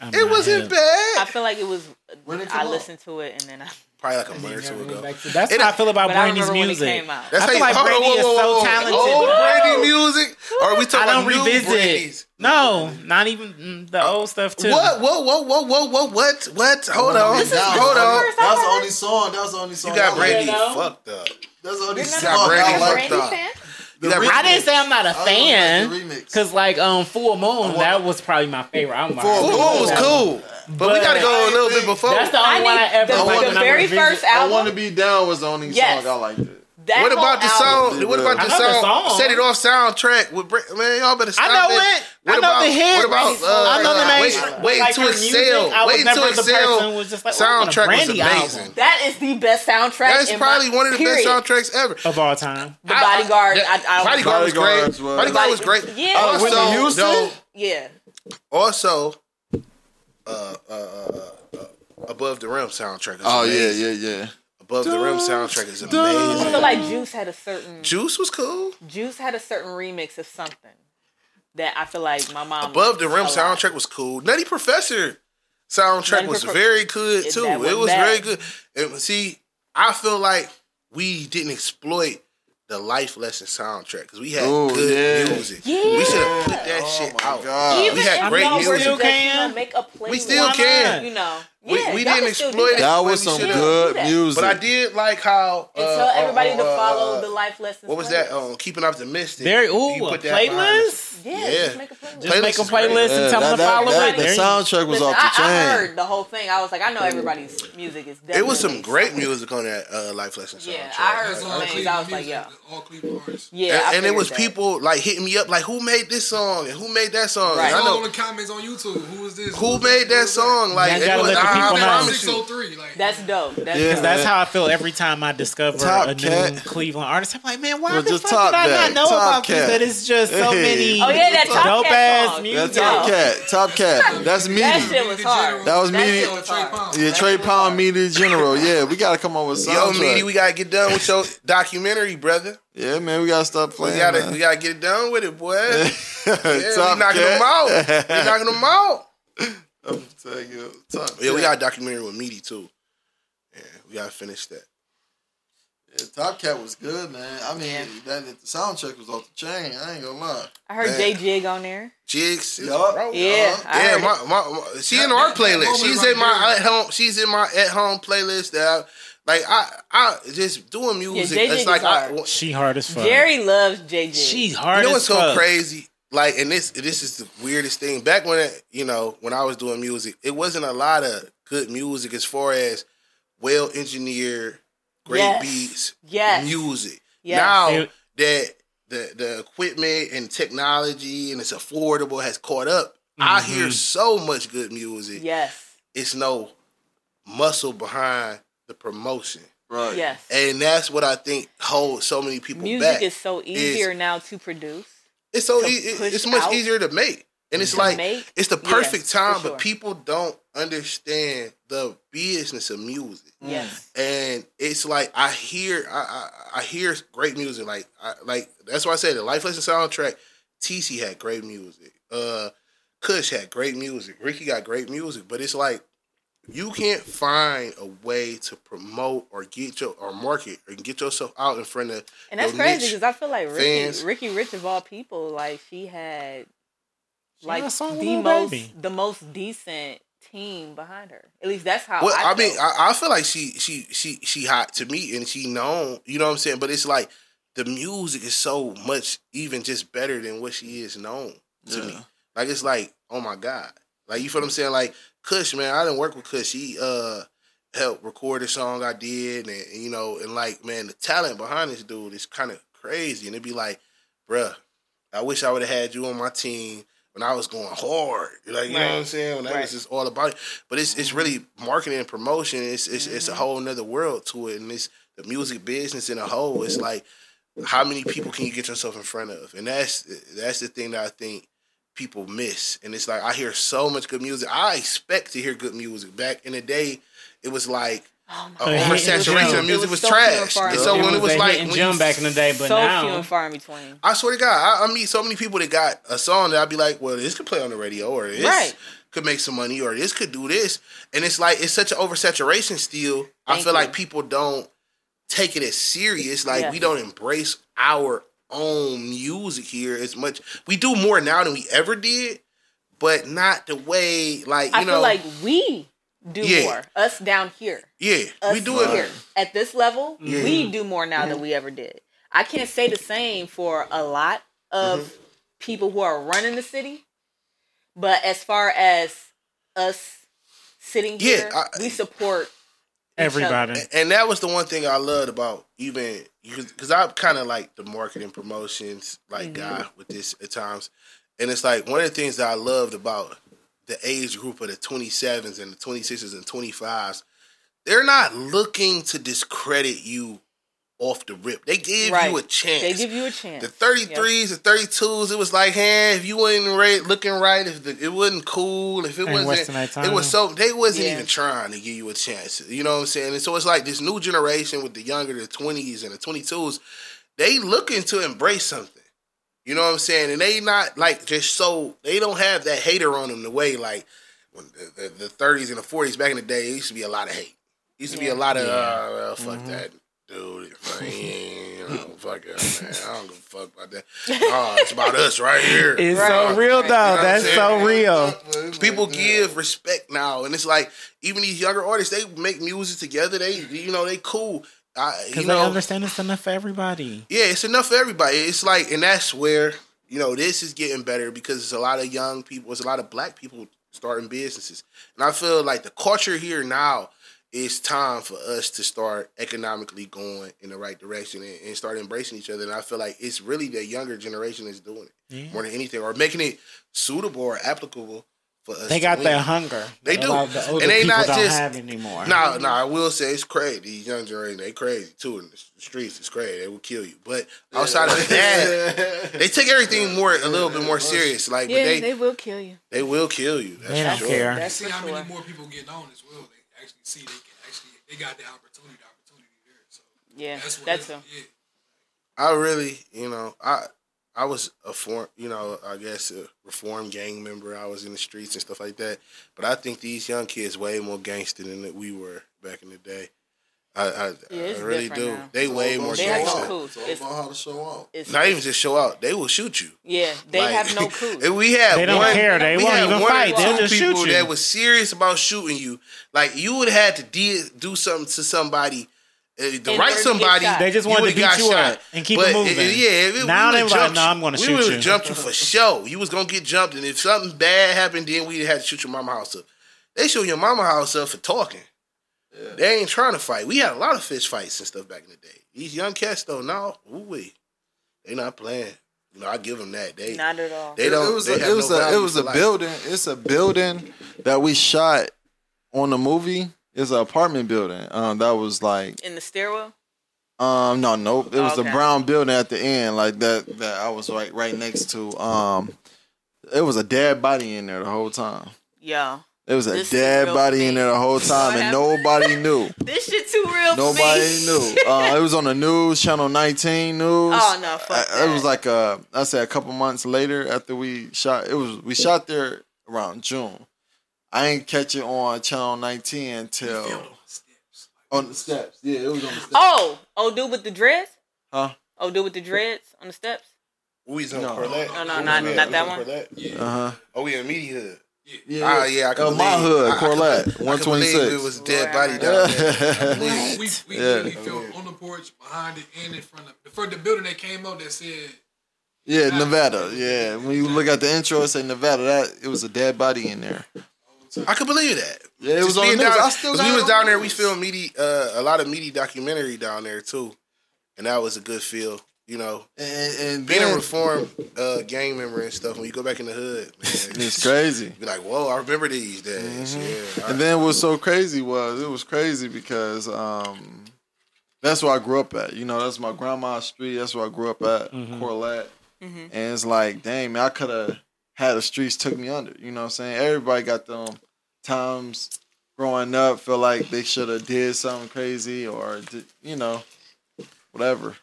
I'm It wasn't hip. I feel like it was. When it I come out? listened to it and then I. Probably like a month or two ago. went back to- That's It- how I feel about Brandy's remember when it music. came out. That's I how feel you, like hold on, Brandy whoa, is so talented. Old Brandy music, or are we I talking don't about new revisit. Brandy's? No, not even mm, the old stuff too. What? Whoa, whoa, whoa, whoa, whoa, what? What? Hold on, hold on. That was the only song. That was the only song. You got Brandy fucked up. That's the only You're not song. a got Brandy I liked. Brandy up. fan? The You. I didn't say I'm not a fan. like. Cause like um Full Moon, want- that was probably my favorite album. Full Full Moon Moon was cool, but, we gotta go a little bit before. That's the I only one I ever the, like. the I very revisit- first I want to be down was the only Yes. song I liked. It. That What about the album- song? What about the I the song? song. Set it off soundtrack with Bra- man. Y'all better stop I know it. it. What I know about the hits. what about? Uh, I know the main. Wait, wait like until her it music, sell. I was Wait never until it the person sell. who was just like, oh, I want a Soundtrack was amazing. album That is the best soundtrack. That's probably my, one of the period. best soundtracks ever. of all time. The Bodyguard. I, I, Bodyguard was great. Bodyguards was- Bodyguard was great. Yeah. Oh, Whitney Also, Houston? though, Yeah. also, uh, uh, uh, uh, Above the Rim soundtrack. Is Oh yeah, yeah, yeah. Above the Rim soundtrack is amazing. I feel like Juice had a certain Juice was cool. Juice had a certain remix of something that I feel like my mom Above the Rim a lot. soundtrack was cool. Nutty Professor soundtrack Nutty was Profe- very good too. that It wasn't bad. very good. And see, I feel like we didn't exploit the life lesson soundtrack because we had Ooh, good yeah. music. Yeah. We should have put that Oh shit out. God. Even We had great music. to Still can. make a playlist. We still can. You know, We- yeah, we y'all didn't can still exploit it. that. That But was we some should- good do that. music. But I did like how uh, And tell everybody uh, to uh, follow uh, the life lessons. What was that? Um, Keeping Optimistic. Very ooh, You a put that playlist. Yeah, Yeah. just make a playlist. Just make a Playlist is Yeah, and tell that, them to that, follow that, it. the soundtrack was Listen, off the I, I heard the whole thing. I was like, I know everybody's music is definitely. It was some great music on that uh, Life Lesson soundtrack. Yeah, I heard That's some all things. I was like, music, yeah, all Cleveland artists. yeah. and, it was people like hitting me up like, who made this song and who made that song? Right. I It's all in know the comments on YouTube. Who was this? who made that song. Like, You it gotta was, let the I, people know. promise you. 603. Like, That's dope. That's Yeah. Because that's how I feel every time I discover Top a new Cat. Cleveland artist. I'm like, man, why Well, the just fuck Top did I Cat. not know Top about Cat. this? That it's just so Hey. many Oh yeah, that Top dope Cat ass music. That Top Cat, Top Cat. That's me. That shit was hard. That was That me. shit Trey. Pound. Yeah, Tre'lb, Media General. Yeah, we gotta come up with Yo, soundtrack. Meaty, we gotta get done with your documentary, brother. yeah, man, we gotta stop We playing. gotta, man. we gotta get it done with it, boy. Yeah, Top we knocking Cat. them out. We knocking them out. I'm telling you, Top Yeah, we got a documentary with Meaty too. Yeah, we gotta finish that. Yeah, Top Cat was good, man. I mean, that the soundtrack was off the chain. I ain't gonna lie. I heard Man. J Jig on there. Jigs, Yup. bro. Yeah, I Yeah, my, my, my she in our that- that playlist. She's in my at home. She's in my at home playlist. That I, like I, I just doing music. Jay-Z it's like is I, hard. She hard as fuck. Jerry loves JJ. She She's hard you know as what's so fuck. crazy? Like, and this this is the weirdest thing. Back when it, you know when I was doing music, it wasn't a lot of good music as far as well engineered, great Yes. beats, Yes. music. Yes. Now that the the equipment and technology and it's affordable has caught up, I Mm-hmm. hear so much good music. Yes. It's no muscle behind the promotion. Right. Yes. And that's what I think holds so many people Music back. is so easier now to produce. It's so it's much out. easier to make, and it's To like make? it's the perfect for time. sure. But people don't understand the business of music, Yes. and it's like I hear I I, I hear great music. Like I, like that's why I say the Life Lesson soundtrack. TC had great music. Uh, Kush had great music. Ricki got great music. But it's like you can't find a way to promote or get your or market or get yourself out in front of And that's crazy because I feel like Ricki, fans. Ricki Rich of all people, like she had She like had a song with the most Baby. the most decent team behind her. At least that's how Well, I, I, mean. I, I feel like she she she she hot to me, and she known. You know what I'm saying? But it's like the music is so much even just better than what she is known to me. Like it's like, oh my god, like you feel what I'm saying? Like Kush, man, I didn't work with Kush. He uh helped record a song I did, and, and, you know, and like man, the talent behind this dude is kind of crazy, and it'd be like, bruh, I wish I would have had you on my team. When I was going hard, like you know what I'm saying, when I Right. was just all about it, but it's it's really marketing and promotion. It's it's, it's a Mm-hmm. whole nother world to it, and it's the music business in a whole. It's like how many people can you get yourself in front of, and that's that's the thing that I think people miss. And it's like I hear so much good music. I expect to hear good music. Back in the day, it was like Oh uh, my It was- oversaturation of music was was so trash. And so between. when it was a like hidden when gem you- back in the day, but so now few and far in between. I swear to God, I, I meet so many people that got a song that I'd be like, well, this could play on the radio, or this Right. could make some money, or this could do this. And it's like it's such an oversaturation still. I feel you. like people don't take it as serious. Like Yeah. we don't embrace our own music here as much. We do more now than we ever did, but not the way like you I know. feel like we do Yeah. more. Us down here. yeah, Us we do here. it. At this level, Yeah. we do more now than we ever did. I can't say the same for a lot of Mm-hmm. people who are running the city. But as far as us sitting Yeah, here, I- we support everybody. and that was the one thing I loved about even because I'm kind of like the marketing promotions like mm-hmm. guy with this at times, and it's like one of the things that I loved about the age group of the 27s and the 26s and 25s, they're not looking to discredit you off the rip. They give Right. you a chance. They give you a chance. The 33s, the 32s, it was like, hey, if you wasn't right, looking right, if the, it wasn't cool, if it And wasn't, it was so, they wasn't Yeah. even trying to give you a chance. You know what I'm saying? And so it's like this new generation with the younger, the 20s and the 22s, they looking to embrace something. You know what I'm saying? And they not like just so, they don't have that hater on them the way like when the, the, the 30s and the 40s back in the day, it used to be a lot of hate. It used to be a lot of, Yeah. uh, well, fuck Mhm. that dude. Man, you know, fuck that, man. I don't give a fuck about that. Oh, it's about us right here. It's Right. so real though. You know That's so real. People give respect now, and it's like even these younger artists, they make music together. They, you know, they cool. I, Because you know, understand it's enough for everybody. yeah, it's enough for everybody. It's like, and that's where you know this is getting better because there's a lot of young people, there's a lot of black people starting businesses, and I feel like the culture here now it's time for us to start economically going in the right direction and, and start embracing each other. And I feel like it's really the younger generation that's doing it Yeah. more than anything, or making it suitable or applicable for us. They got win. that hunger. They do. A lot of the And they not don't just- have anymore. Nah, nah, I will say it's crazy. These young generation, they crazy too in the streets. It's crazy. They will kill you. But outside of that, they take everything more a little bit more serious. Like, yeah, but they, they, will kill you. they will kill you. That's They don't sure. care. That's see how sure. many more people getting on as well. They actually see they can actually they got the opportunity. The opportunity there. So Yeah, that's what that's that's a, yeah. I really, you know, I I was a form, you know, I guess a reform gang member. I was in the streets and stuff like that. But I think these young kids way more gangster than that we were back in the day. I I, Yeah, I really do. now. They way more They have no gangster. clue. It's all It's- about how to show out. it's, Not even just show out. They will shoot you. yeah, they Like, have no clue. And we had They don't one, care. They we won't even one fight. They'll just shoot you. that was serious about shooting you. Like you would have had to de- do something to somebody. Uh, to In right order to get somebody. They just wanted to would've beat got you shot. up and keep But it moving. it- yeah, it, Now we they would've like, "No, you. I'm gonna we shoot would've you." jumped you for sure. You was gonna get jumped, and if something bad happened, then we had to shoot your mama house up. They shoot your mama house up for talking. They ain't trying to fight. We had a lot of fish fights and stuff back in the day. These young cats though, now, ooh wee, they not playing. You know, I give them that. They Not at all. they don't. It was they a, have it was no a, it was a building. It's a building that we shot on the movie. It's an apartment building. Um, that was like In the stairwell. um no nope. It was Okay. the brown building at the end like that that I was right right next to. Um, it was a dead body in there the whole time. Yeah, There was a This dead body for in there the whole time, and nobody knew. this shit too real. for Nobody me. knew. Uh, it was on the news, channel 19 news. Oh no, fuck I- it was like uh, I say a couple months later after we shot. It was we shot there around June. I ain't catch it on channel 19 until Feel those steps. on the steps. Yeah, it was on the steps. Oh, oh, dude with the dreads. Huh? Oh, dude with the dreads on the steps. We was on No. Corlette. No, no, We not- on- not that one. Yeah. Uh huh. Oh, we in Media Hood. Yeah, Ah, yeah, I can Uh, believe. my hood, I- I Corlette, can- I can believe 126. It was a dead body have down there. I We, we Yeah. literally felt on the porch, behind it, and in front of it. For the building that came up that said, yeah, Nevada. Yeah, when you look at the intro, it say Nevada. That it was a dead body in there. I could believe that. Yeah, it was on the being news. down- I still 'cause got we was down the there. We filmed meaty, uh, a lot of meaty documentary down there too, and that was a good feel. You know, And, and being a then, reform uh, gang member and stuff. When you go back in the hood, man, it's crazy. Be like, whoa, I remember these days. Mhm. Yeah, I- And then what's so crazy was it was crazy because um, that's where I grew up at. You know, that's my grandma's street. That's where I grew up at, Mhm. Corlette. Mhm. And it's like, dang man, I could have had the streets took me under. You know what I'm saying? Everybody got them times growing up feel like they should have did something crazy or you know whatever.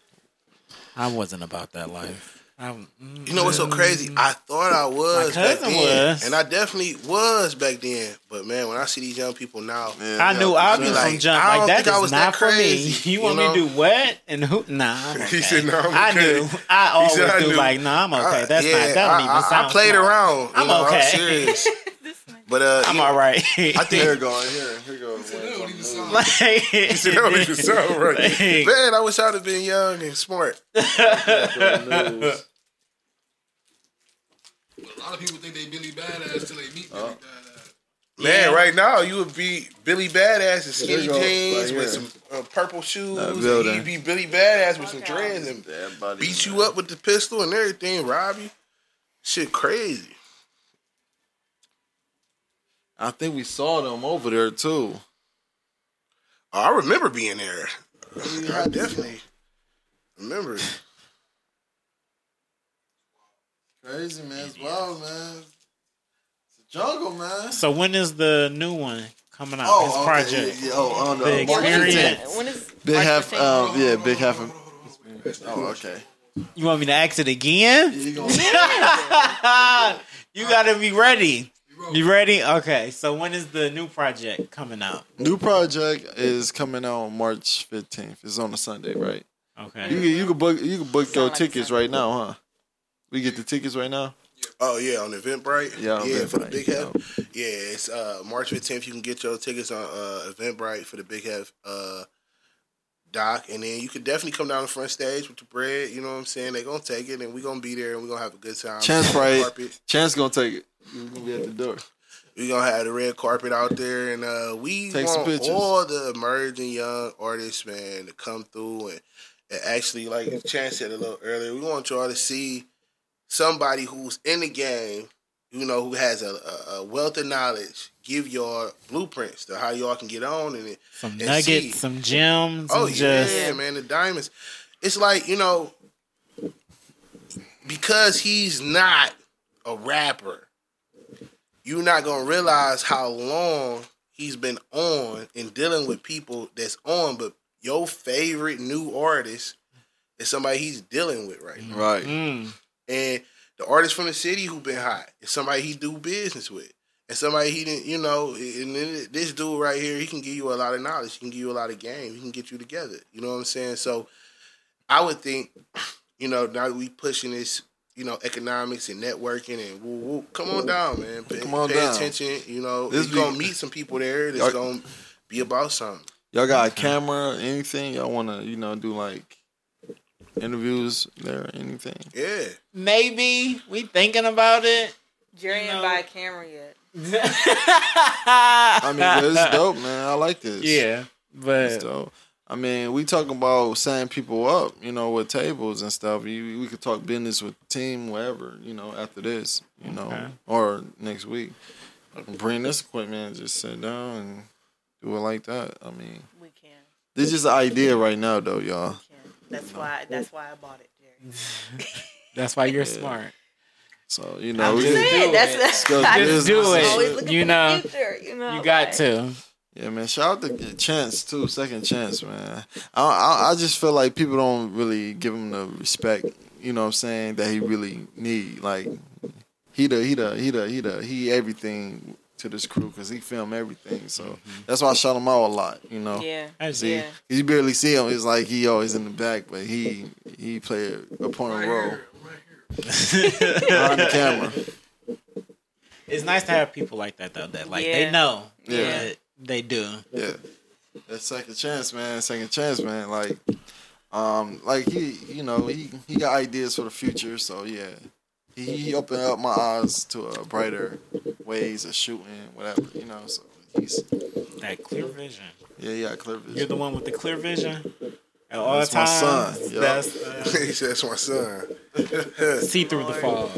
I wasn't about that life. I'm, mm, You know what's so crazy? I thought I was My back then, was. and I definitely was back then. But man, when I see these young people now, Yeah, I knew I'd be was like, from jump. I Like don't that think I was not that for crazy, me. You you want me to do what and who? Nah, I'm okay. He said, "No, I'm I knew. I always said, "I do knew." like, no, I'm okay. I- That's yeah, not. That don't I, even I, sound. I played smart. around. I'm know, okay. I'm serious. But uh, I'm yeah, all right. I think Here think going here here goes. That don't even sound like, he said that don't even right. Like- Man, I wish I'd have been young and smart. news. A lot of people think they Billy Badass till they meet Billy Badass. Man, Yeah. right now you would be Billy Badass in skinny There you go, jeans right with here. some uh, purple shoes. And. You'd be Billy Badass with some dreads and Everybody, beat you up with the pistol and everything, rob you. Shit, crazy. I think we saw them over there too. Oh, I remember being there. I definitely remember. Crazy man, it's wild man. It's a jungle man. so when is the new one coming out? Oh, His okay, project. Yeah, yeah, oh, on the The March When is 15th. it? When is Big March half. 15th? Um, yeah, Big Heff. Of, oh, okay. You want me to ask it again? You gonna, you gotta be ready. You ready? Okay. So when is the new project coming out? new project is coming out on March fifteenth. It's on a Sunday, right? You Okay. can you can book you can book Sound your like tickets right now, huh? We get the tickets right now. Oh yeah, on Eventbrite. Yeah, on yeah, for the Eventbrite, Big yeah. Heff. Yeah, it's uh, March 15th. You can get your tickets on uh, Eventbrite for the Big Heff uh, doc, and then you can definitely come down the front stage with the bread. You know what I'm saying? They're gonna take it, and we're gonna be there, and we're gonna have a good time. Chance Red right. Chance gonna take it. He's gonna be at the door. We're gonna have the red carpet out there, and uh, we Take want pictures. all the emerging young artists, man, to come through and, and actually, like Chance said a little earlier, we want y'all to see somebody who's in the game, you know, who has a, a, a wealth of knowledge, give y'all blueprints to how y'all can get on in it. Some and nuggets, see. some gems, Oh and yeah, just man, the diamonds. It's like you know, because he's not a rapper, you're not gonna realize how long he's been on and dealing with people that's on. But your favorite new artist is somebody he's dealing with right now, Right. mm, and the artist from the city who been hot is somebody he do business with. And somebody he didn't, you know, and then this dude right here, he can give you a lot of knowledge. He can give you a lot of game. He can get you together. You know what I'm saying? So I would think, you know, now that we pushing this, you know, economics and networking and woo woo, come on down, man. Pay, Come on pay down. attention. You know, This you're be- gonna meet some people there that's gonna be about something. Y'all got a camera, anything? Y'all wanna, you know, do like interviews there, anything? Yeah. maybe we thinking about it. Jerry You ain't know. buy a camera yet. I mean, it's dope, man. I like this. Yeah, but It's dope. I mean, we talking about setting people up, you know, with tables and stuff. You, we could talk business with the team, whatever, you know, after this, you know, Okay. or next week. I can bring this equipment, and just sit down and do it like that. I mean, We can. this is just an idea right now, though, y'all. We can. That's why. That's why I bought it, Jerry. that's why you're Yeah. smart. So you know, I'm we just just, saying. That's, it. that's go I do it. always looking You know, the future, you know, You got like- to. Yeah, man. Shout out to Chance too, second chance, man. I, I I just feel like people don't really give him the respect, you know, what I'm saying that he really need. Like he the he the he the he the he everything to this crew because he film everything. So mm-hmm. that's why I shout him out a lot, you know. Yeah. See, Yeah. you barely see him. It's like he always in the back, but he he play a Right important role here, right here. behind the camera. It's nice to have people like that though. That like Yeah. they know. Yeah. Yeah, they do. Yeah, that second chance, man. Second chance, man. Like, um, like he, you know, he he got ideas for the future. So yeah, he, he opened up my eyes to a brighter ways of shooting, whatever, you know. So he's That clear vision. yeah, yeah, clear vision. You're the one with the clear vision at all That's my times. son, yeah. That's uh, that's my son. see through the fog.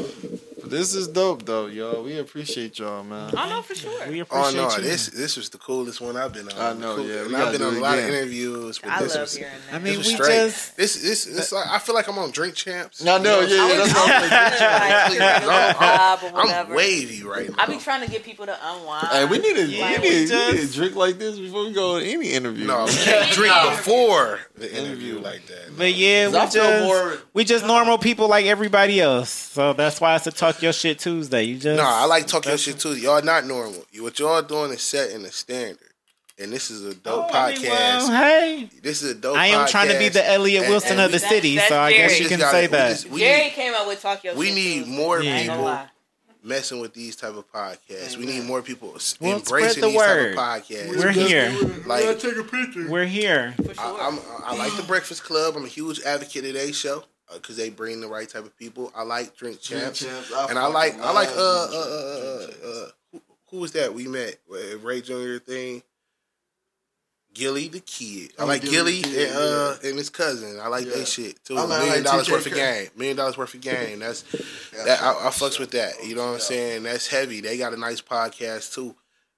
For This is dope though, y'all. We appreciate y'all, man. I know for sure. We oh, appreciate Oh appreciate no, you. this this was the coolest one I've been on. I know, Cool- yeah, we And I've been on a lot of interviews. But I this love was, hearing that. I mean, was we straight. just This this this like, I feel like I'm on Drink Champs. I know, yeah, yeah. That's what I'm like, you're in a vibe I'm wavy right now. I be trying to get people to unwind. Hey, we need to, Yeah, we we need, we just- need to drink like this before we go to any interview. no, we can't drink before the interview like that. But yeah, we I just we just normal people like everybody else. So that's why it's a talk your shit Tuesday. You just No, I like talk your shit too. Y'all not normal. What y'all doing is setting the standard. And this is a dope Oh, I mean, podcast. well, hey, this is a dope I am trying to be podcast. the Elliot And- Wilson and of the That's- city, that's so I Jerry. guess We you just can gotta- say we that. just- we Jerry need- came up with talk your we shit need Tuesday. more I ain't gonna people lie. messing with these type of podcasts. We need more people s- Well, embracing spread the these word. type of podcasts. We're here. Like take a picture. We're here. For sure. I, I'm, I like the Breakfast Club. I'm a huge advocate of their show because they bring the right type of people. I like Drink Champs, Champs, and I like I like uh uh uh, uh, uh who, who was that we met Uh, Ray Junior thing. Gillie Da Kid. I Oh, like Gillie Gillie and uh and his cousin. I like Yeah. they shit too. I like- Million like dollars worth of game. Million dollars worth of game. That's that I, I fucks with that. You know what I'm saying? That's heavy. They got a nice podcast too.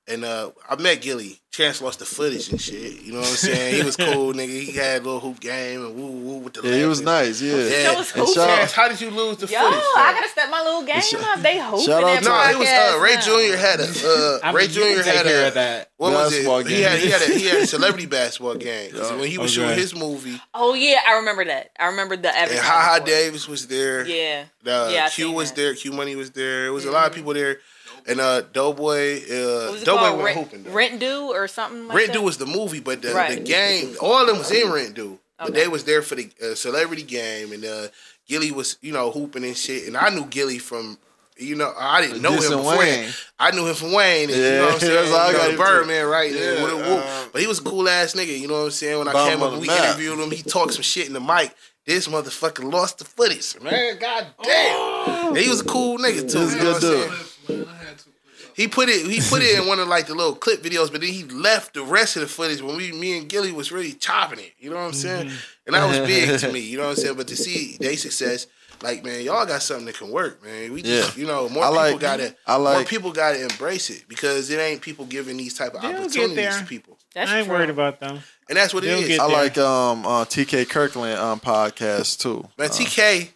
And uh, I met Gillie. Chance lost the footage and shit. You know what I'm saying? He was cool, nigga. He had a little hoop game and woo woo with the. Yeah, he was nice. Yeah. Yeah. That was And cool. shout- Chance, how did you lose the Yo, footage? I gotta step my little game Shout- up. They hooping shout out that to- No, it was uh, Ray now. Jr. had a uh, Ray mean, Jr. take had care a of that. what was Basketball it? He game. had he had a, he had a celebrity basketball game 'Cause when he was Okay. shooting his movie. Oh yeah, I remember that. I remember the And. Ha Ha. Davis was there. Yeah. The Yeah, I Q seen was that. there. Q Money was there. It was a lot of people there. And uh, Doughboy, What uh, was Doughboy called? went Rent, hooping. though. Rent Due or something like Rent that? Due was the movie, but the, the game, all of them was in Rent Due. But Okay. they was there for the uh, celebrity game, and uh, Gillie was, you know, hooping and shit. And I knew Gillie from, you know, I didn't know him Dissing before. Wayne. I knew him from Wayne, and you Yeah, know what I'm saying? that's all I You know, got the him too. Birdman, right? Yeah, Yeah, with a um, but he was a cool ass nigga, you know what I'm saying? When I came up, the we map. interviewed him. He talked some shit in the mic. This motherfucker lost the footage, man. God damn. And he was a cool nigga too. This you know good dude. saying? Man, I had to. He put it. He put it in one of like the little clip videos, but then he left the rest of the footage when we, me and Gillie was really chopping it. You know what I'm saying? And that was big to me. You know what I'm saying? But to see they success, like man, y'all got something that can work, man. We just, Yeah. you know, more I people like- gotta, I more people gotta embrace it because it ain't people giving these type of opportunities to people, That's I ain't true. worried about them. and that's what They'll it is. I like um uh, TK Kirkland um podcast too. Man, Uh, TK,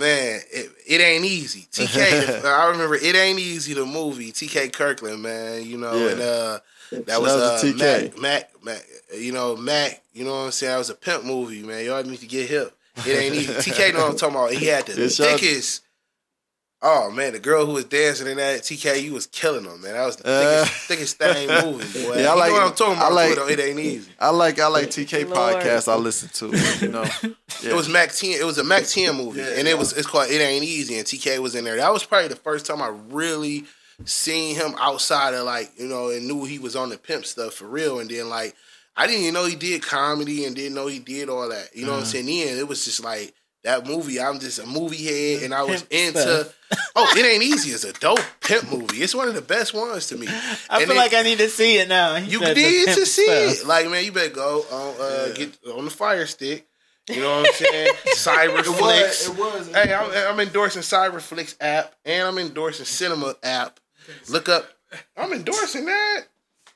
man, it, it ain't easy. TK, I remember it ain't easy. The movie TK Kirkland, man, you know, Yeah. and uh, that Shout was uh, TK. Mac, Mac, Mac, you know, Mac, you know what I'm saying? That was a pimp movie, man. Y'all need to get hip. It ain't easy. TK know what I'm talking about. He had the out- thickest. Oh man, the girl who was dancing in that TKU was killing them, man. That was the Uh, thickest, thickest thing movie, boy. Yeah, I you like- know what I'm talking I about. like- too, though. It ain't easy. I like I like TK Lord. podcast. I listen to. You know, yeah. It was Mack 10. It was a Mack 10 movie, Yeah, and it was it's called It Ain't Easy, and TK was in there. That was probably the first time I really seen him outside of like you know and knew he was on the pimp stuff for real. And then like I didn't even know he did comedy, and didn't know he did all that. You know what I'm saying? Then it was just like that movie. I'm just a movie head, and I was into. oh, It Ain't Easy It's a dope pimp movie. It's one of the best ones to me. I And feel it- like I need to see it now. He you need to see stuff. it. Like, man, you better go on uh, get on the fire stick. You know what I'm saying? Cyberflix. It was. Hey, I'm, I'm endorsing Cyberflix app, and I'm endorsing Cinema app. Look up. I'm endorsing that.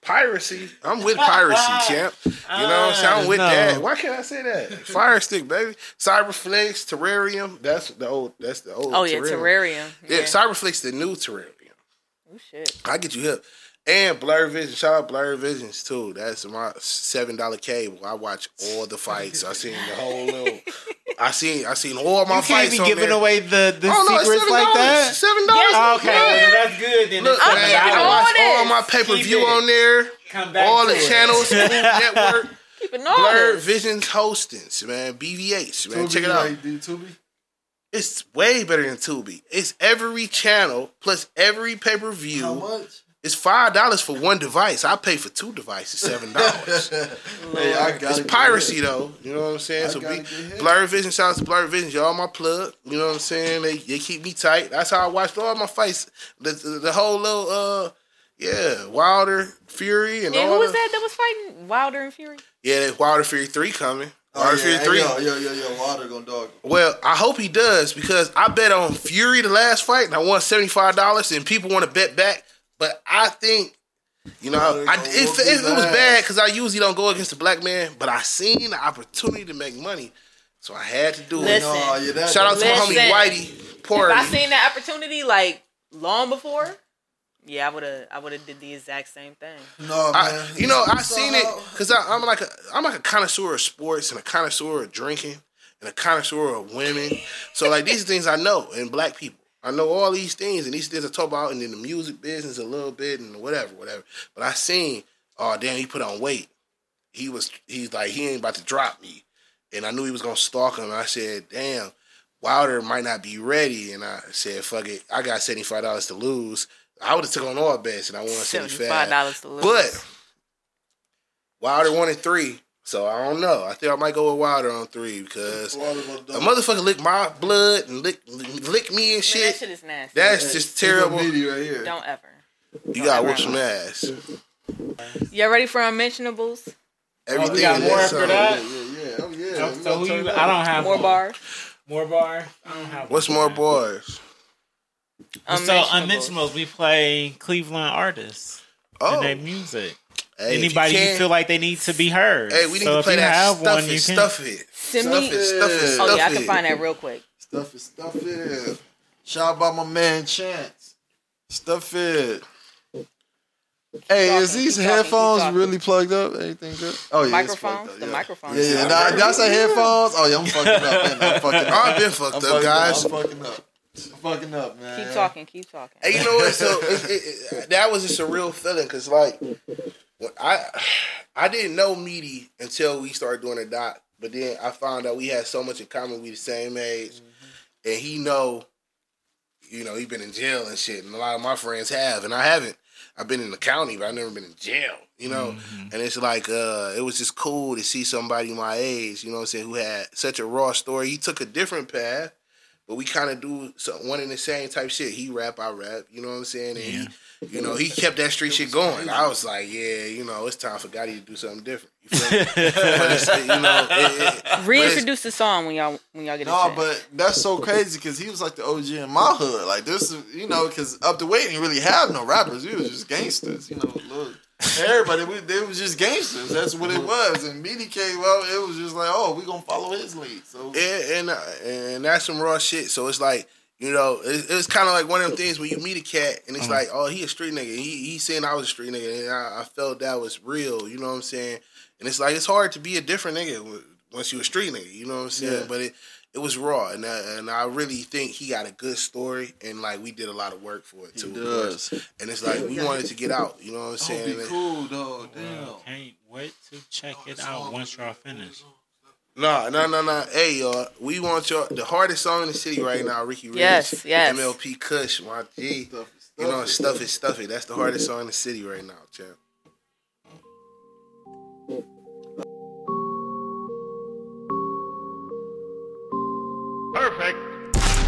Piracy. I'm with piracy, champ. You know what I'm saying? I'm with No. that. Why can't I say that? Fire stick, baby. Cyberflix, Terrarium. That's the old. That's the old. Oh yeah, Terrarium. Yeah, Cyberflix, the new Terrarium. Oh shit. I get you hip. And Blur Vision, shout out Blur Visions too. That's my seven dollar cable. I watch all the fights. I seen the whole little. I seen I seen all my You can't fights be on giving there. away the, the oh no, secrets seven like that. Seven dollars. Yes, oh, Okay, well, that's good then. Look, It's I'm man, I watch all my pay per view on there. Come back All the it. channels, Food Network, Keep it all Blur. Visions hostings, man. BVH, man. Check it out. Tubi. It's way better than Tubi. It's every channel plus every pay per view. How much? It's five dollars for one device. I pay for two devices, seven dollars. Hey, it's piracy though. You know what I'm saying? I so gotta be, get hit. Blur Vision, shout out to Blur Vision, y'all my plug. You know what I'm saying? They they keep me tight. That's how I watched all my fights. The the, the whole little uh yeah, Wilder, Fury and And all who was the- that that was fighting Wilder and Fury? Yeah, Wilder Fury 3 coming. Wilder Fury three. Yo, yo, yo, yo, Water gonna dog. Well, I hope he does because I bet on Fury the last fight and I won seventy five dollars and people want to bet back. But I think, you know, I, gonna it, it, it was bad because I usually don't go against a black man, but I seen the opportunity to make money, so I had to do it. Listen. No, yeah, Shout out to my homie Listen. Whitey If I seen that opportunity like long before, yeah, I would have. I would have did the exact same thing. No, man. I, you know, I seen it because I'm like a I'm like a connoisseur of sports and a connoisseur of drinking and a connoisseur of women. So like these things I know and black people. I know all these things and these things I talk about and in the music business a little bit and whatever, whatever. But I seen, oh damn, he put on weight. He was he's like he ain't about to drop me, and I knew he was gonna stalk him. And I said, damn, Wilder might not be ready, and I said, fuck it, I got seventy five dollars to lose. I would have took on all bets and I won seventy five. dollars to lose. But Wilder wanted three, so I don't know. I think I might go with Wilder on three because a motherfucker lick my blood and lick lick me and Man, that shit. shit is nasty. That's just terrible. Meaty right here. Don't ever. You gotta whoop some ass. Y'all ready for unmentionables? Everything oh, we got in more that after song. that? Yeah, yeah, yeah. Oh, yeah. So, We so who you. I don't have More one. bars. More bars. I don't have. What's more bars? So unmentionables, we play Cleveland artists Oh, and their oh. music. Hey, Anybody you, can- feel like they need to be heard. Hey, we need so to if play you that have stuff one, it, you can. stuff it. Send Stuff me. it, stuff it, Oh, stuff Oh yeah, I can it. find that real quick. Stuff it, stuff it. Shout out by my man Chance. Stuff it. Hey, talking, is these keep talking, keep headphones talking. really plugged up? Anything good? Oh yeah, Microphones. plugged up, The yeah. microphones. Yeah, yeah. Nah, did I say headphones? Oh yeah, I'm fucking up, man. I'm fucking up. I've been fucked I'm up, fucking guys. I'm fucking up. I'm fucking up, man. Keep talking. Keep talking. Hey, you know what? So it, it, it, that was just a real feeling because, like, when I I didn't know Meaty until we started doing a doc, but then I found out we had so much in common. We the same age, and he know, you know, he been in jail and shit, and a lot of my friends have, and I haven't. I've been in the county, but I've never been in jail. You know, and it's like uh, it was just cool to see somebody my age. You know, what I'm saying who had such a raw story. He took a different path but we kind of do so, one and the same type shit. He rap, I rap. You know what I'm saying? And he, you know, he kept that street shit going. I was like, yeah, you know, it's time for Gotti to do something different. You feel me? but it's, you know, it, it, Reintroduce the song when y'all when y'all get a No, chance. but that's so crazy because he was like the OG in my hood. Like this, you know, because up the way didn't really have no rappers. We was just gangsters. You know, look, everybody we, they was just gangsters. That's what it was. And Meaty came up, it was just like, oh, we gonna follow his lead. So Yeah, and uh, and that's some raw shit. So it's like you know, it, it's kind of like one of them things when you meet a cat and it's like, oh, he a street nigga. He he saying I was a street nigga, and I, I felt that was real. You know what I'm saying? And it's like it's hard to be a different nigga once you a street nigga. You know what I'm saying? Yeah. But it it was raw, and I, and I really think he got a good story, and like we did a lot of work for it too. he too. does. And it's like we wanted to get out. You know what I'm Oh, saying? be And- cool though. Damn. Well, can't wait to check it out once y'all finish. No, no, no, no. Hey, y'all, we want y'all. The hardest song in the city right now, Ricki Rich. Yes, yes. MLP Kush, my G. Stuff it, You know, stuff it. stuff it, stuff it. That's the hardest song in the city right now, champ. Perfect.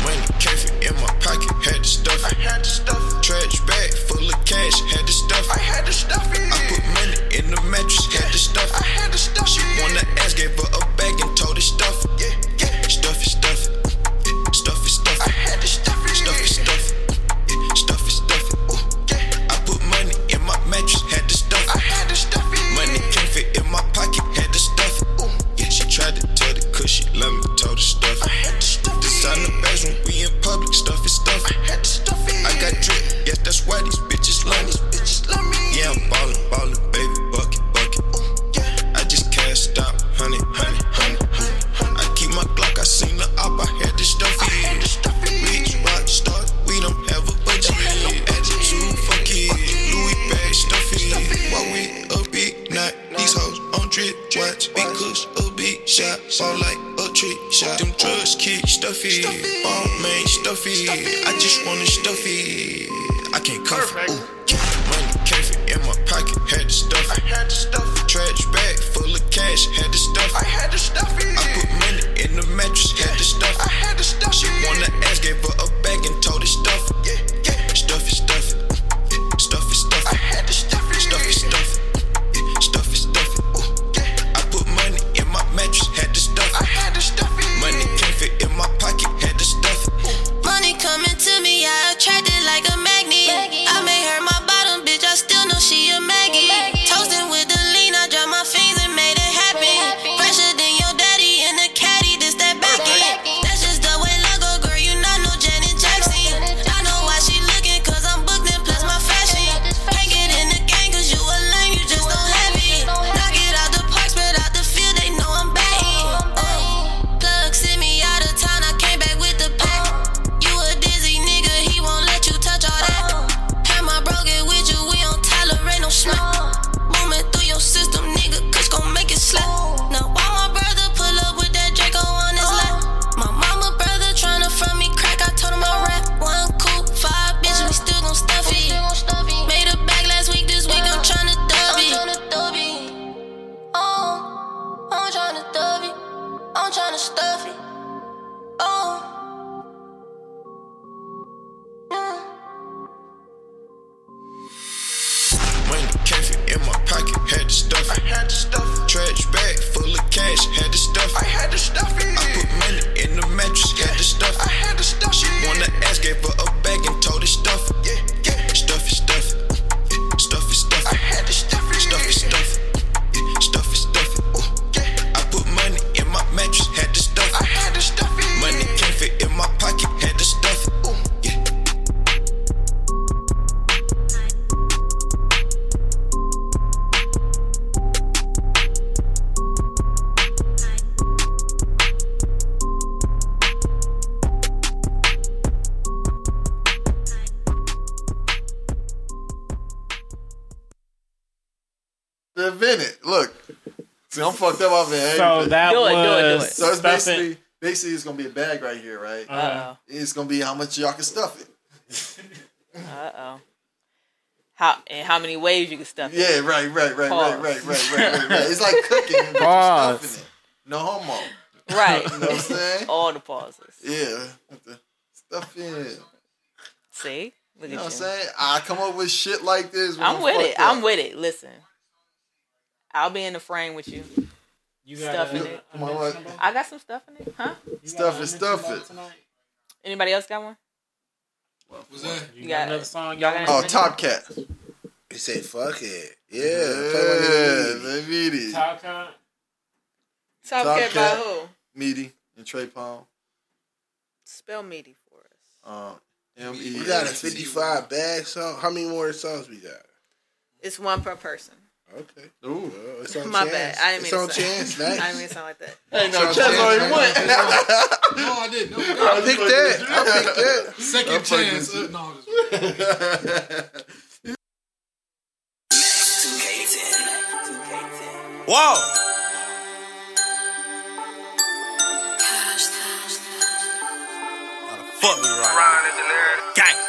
Money came in my pocket, had the stuff. I had the stuff. Trash bag full of cash, had the stuff. I had the stuff. I put money in the mattress, had the stuff. I had the stuff. She wanna ass, gave her a bag and told her stuff. Yeah, yeah. Watch, big kush, a big shot, ball like a trick shot. Them drugs kick stuffy, ball man stuffy. I just wanna stuffy. I can't cuff it. Ooh. Off it. So that Do it, do it, do was it. So it's stuffing- basically basically it's gonna be a bag right here, right? Uh, Uh It's gonna be how much y'all can stuff it. oh. Uh oh. How and how many ways you can stuff it? Yeah, right, right, right, Pause. right, right, right, right, right, right. It's like cooking, but you're Pause. stuffing it. No homo. Right. You know what I'm saying? All the pauses. Yeah. Stuff it. See? Look You know what I'm you. saying? I come up with shit like this. when I'm with it. fucked up. I'm with it. Listen. I'll be in the frame with you. You Stuffing a- it. Come on, what? I got some stuff in it. Huh? you Stuff it, stuff it. tonight? Anybody else got one? What Was that? You You got got- another song? y'all Y'all got Oh, want Top Cat. He said, "Fuck it." Yeah, Yeah, play my nigga they. Top Cat? Top, Top Cat by who? Meaty and Tre'lb. Spell meaty for us. Um, M-E- We got a 55 bag song. How many more songs we got? It's one per person. Okay. Ooh. Well, it's on My chance. bad. I didn't it's mean on to say. chance. I didn't mean to sound like that. Hey, no, So Chess Chess already went. went. No, I didn't. No, I picked that. I picked that. Second I'm chance. with Uh, no, just- Whoa. How the fuck we right? Gang.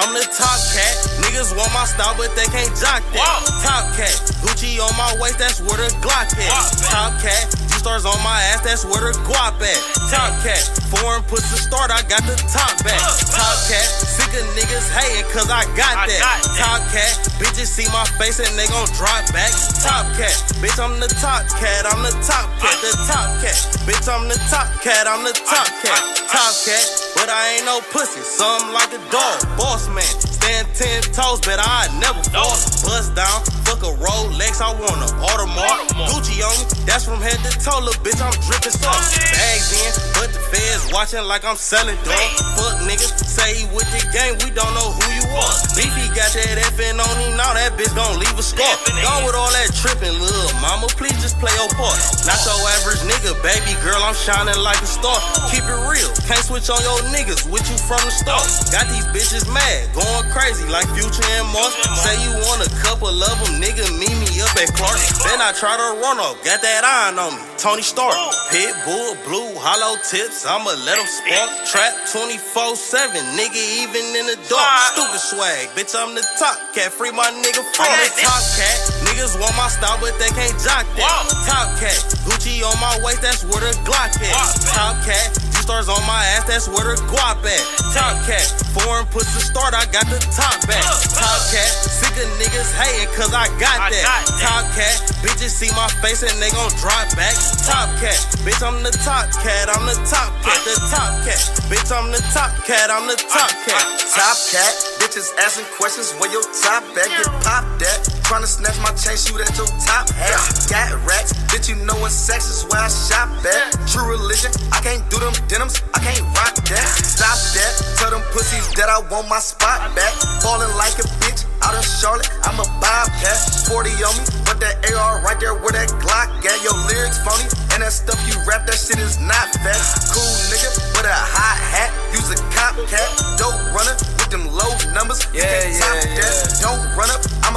I'm the top cat. Niggas want my style, but they can't jock that. Top cat. Gucci on my waist, that's where the Glock at. Top cat. G-stars on my ass, that's where the guap at. Top cat. Foreign puts the start, I got the top back. Top cat. Niggas hating, cause I got that. Top cat. Bitches see my face and they gon' drop back. Top cat. Bitch, I'm the top cat. I'm the top cat. The top cat. Bitch, I'm the top cat. I'm the top cat. Top cat. But I ain't no pussy. Something like a dog. Boss man. Stand ten toes, but I never fall. Bust down. Fuck a Rolex. I want a Audemars. Gucci on me. That's from head to toe. Little bitch, I'm dripping sauce. Bags in. But the feds watching like I'm selling dog. Fuck niggas. Say he with the game. We don't know who you are. Beefy got that FN on him. Now that bitch gon' leave a scar. Gone with all that tripping, little mama. Please just play your part. Not your average nigga, baby girl. I'm shining like a star. Keep it real. Can't switch on your niggas with you from the start. Got these bitches mad, going crazy like Future and Mars. Say you want a couple of them, nigga. Meet me up at Clark. Then I try to run off. Got that iron on me. Tony Stark. Pit bull, blue, hollow tips. I'ma let them spark. Trap 24 7. Nigga, even in the dark. Stupid swag. Bitch, I'm the top cat. Free my nigga from the top cat. Niggas want my style, but they can't jock that. Top cat. Gucci on my waist, that's where the Glock at. Top cat. Stars on my ass, that's where the guap at. Top cat, foreign puts the start, I got the top back. Top cat, sick of niggas hating, cause I got that. Top cat, bitches see my face and they gon' drop back. Top cat, bitch, I'm the top cat, I'm the top cat, the top cat. Bitch, I'm the top cat, I'm the top cat. Top cat, bitches asking questions where your top at. Get popped at. Tryna snatch my chain, shoot at your top hat. Got racks, bitch, you know what sex is where I shop at. True religion, I can't do them I can't rock that. Stop that, tell them pussies that I want my spot back. Falling like a bitch out in Charlotte, I'm a bobcat. 40 on me, but that AR right there where that Glock at. Your lyrics phony, and that stuff you rap, that shit is not fast. Cool nigga, with a hot hat, use a cop cat. Dope runner with them low numbers. Yeah, yeah,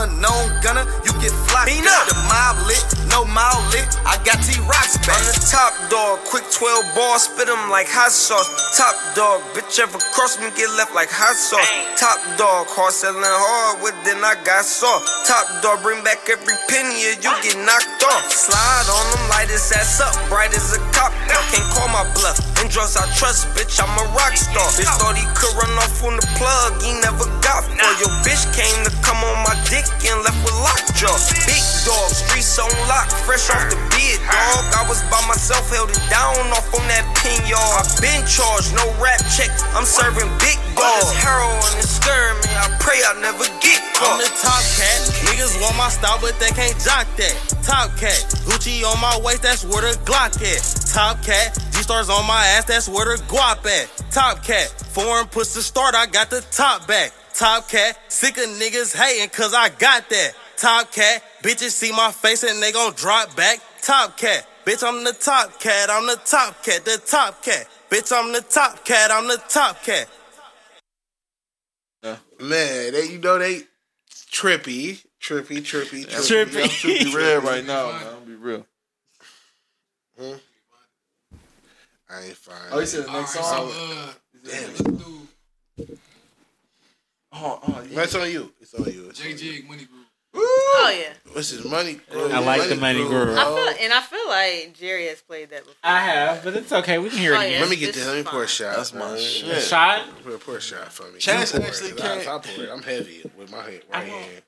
a known gunner. You get flocked. Bean up. up. The mob lit, no Mowley. I got T Rocks back. I'm the top dog, quick 12 ball, spit 'em like hot sauce. Top dog, bitch ever cross me, get left like hot sauce. Top dog, hard selling hard with, then I got soft. Top dog, bring back every penny or you get knocked off. Slide on them, light his ass up, bright as a cop. I can't call my bluff. In drugs I trust, bitch, I'm a rock star. Bitch thought he could run off on the plug, he never got for. Your bitch came to come on my dick and left with lockjaw. Big dog, streets on lock, fresh off the bed, dog. I was by myself, held it down off on that pin, y'all. I been charged, no rap check, I'm serving big dogs. Heroin is scaring me, I pray I never get caught. I'm the top cat. Niggas want my style, but they can't jock that. Top cat. Gucci on my waist, that's where the Glock at. Top cat. G-stars on my ass, that's where the guap at. Top cat. Foreign puts the start, I got the top back. Top cat. Sick of niggas hating, cause I got that. Top cat. Bitches see my face and they gon' drop back. Top cat. Bitch, I'm the top cat, I'm the top cat, the top cat. Bitch, I'm the top cat, I'm the top cat. Uh, man, they you know they trippy, trippy, trippy, trippy. I'm trippy red right now, man. I'm gonna be real. Hmm? I ain't fine. Oh, you said the next so song? uh, Damn. Oh, oh, yeah. That's on you. It's on you. It's on J. Jig Money Groove. Oh yeah. What's his money? I like the money groove. I feel and I feel like Jerry has played that before. I have, but it's okay. We can hear it Oh, again. yeah. Let me get This this. Let me is pour a shot. That's my man. shit. A shot? Pour, pour a shot for me. Chance actually pour it, I- can't- I pour it. I'm heavy with my hand, right hand.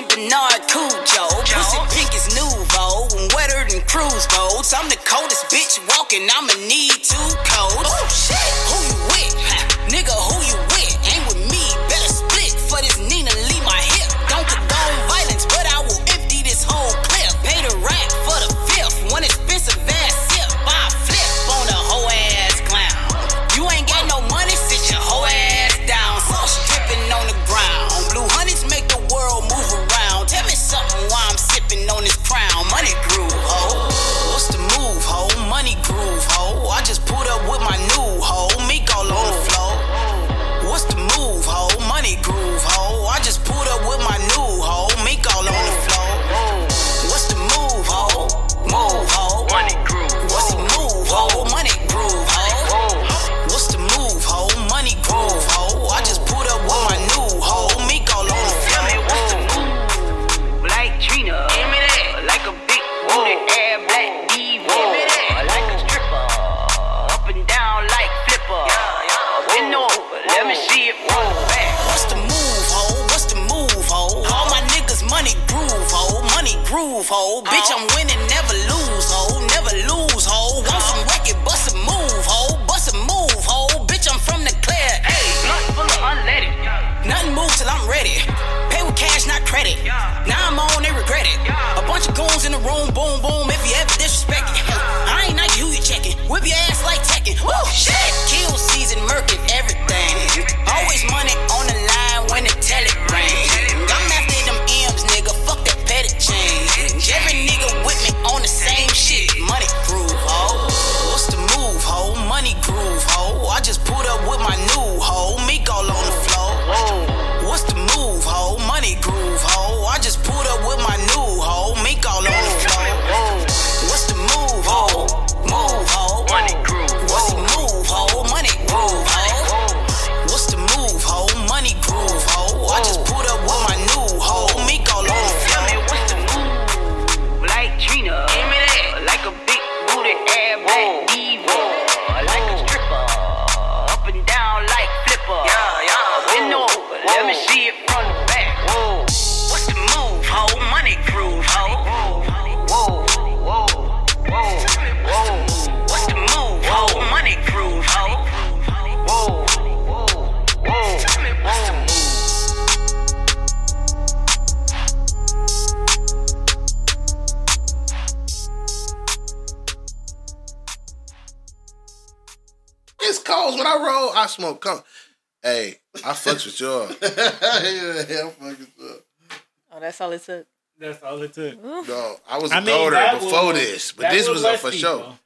St. Bernard Cujo. Pussy pink is nouveau, and wetter than cruise boats. I'm the coldest bitch walking, I'ma need two I was a I mean, daughter that before will- this, but this will was a for people. sure.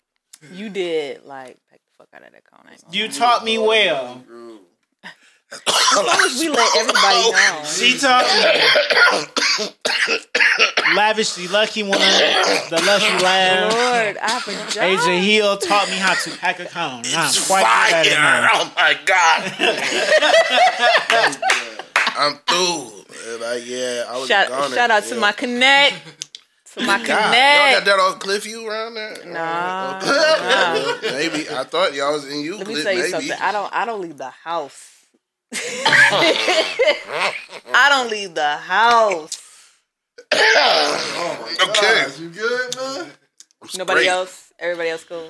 You did like pack the fuck out of that cone. I ain't gonna You taught me well. As long as we let everybody know. She taught me. Lavishly lucky one, the lucky laugh. Lord, I forgot. Asia Hill taught me how to pack a cone. I'm quite good at it. Oh my god! I'm through. Like, yeah, I was Shout, gone. shout out to yeah. my connect. To my God, y'all got connect. that on Cliffview around there? Nah, oh, Okay. Maybe I thought y'all was in you. Let me tell you maybe. something. I don't. I don't leave the house. I don't leave the house. Oh Okay. gosh, you good, man? Nobody Great. else. Everybody else cool.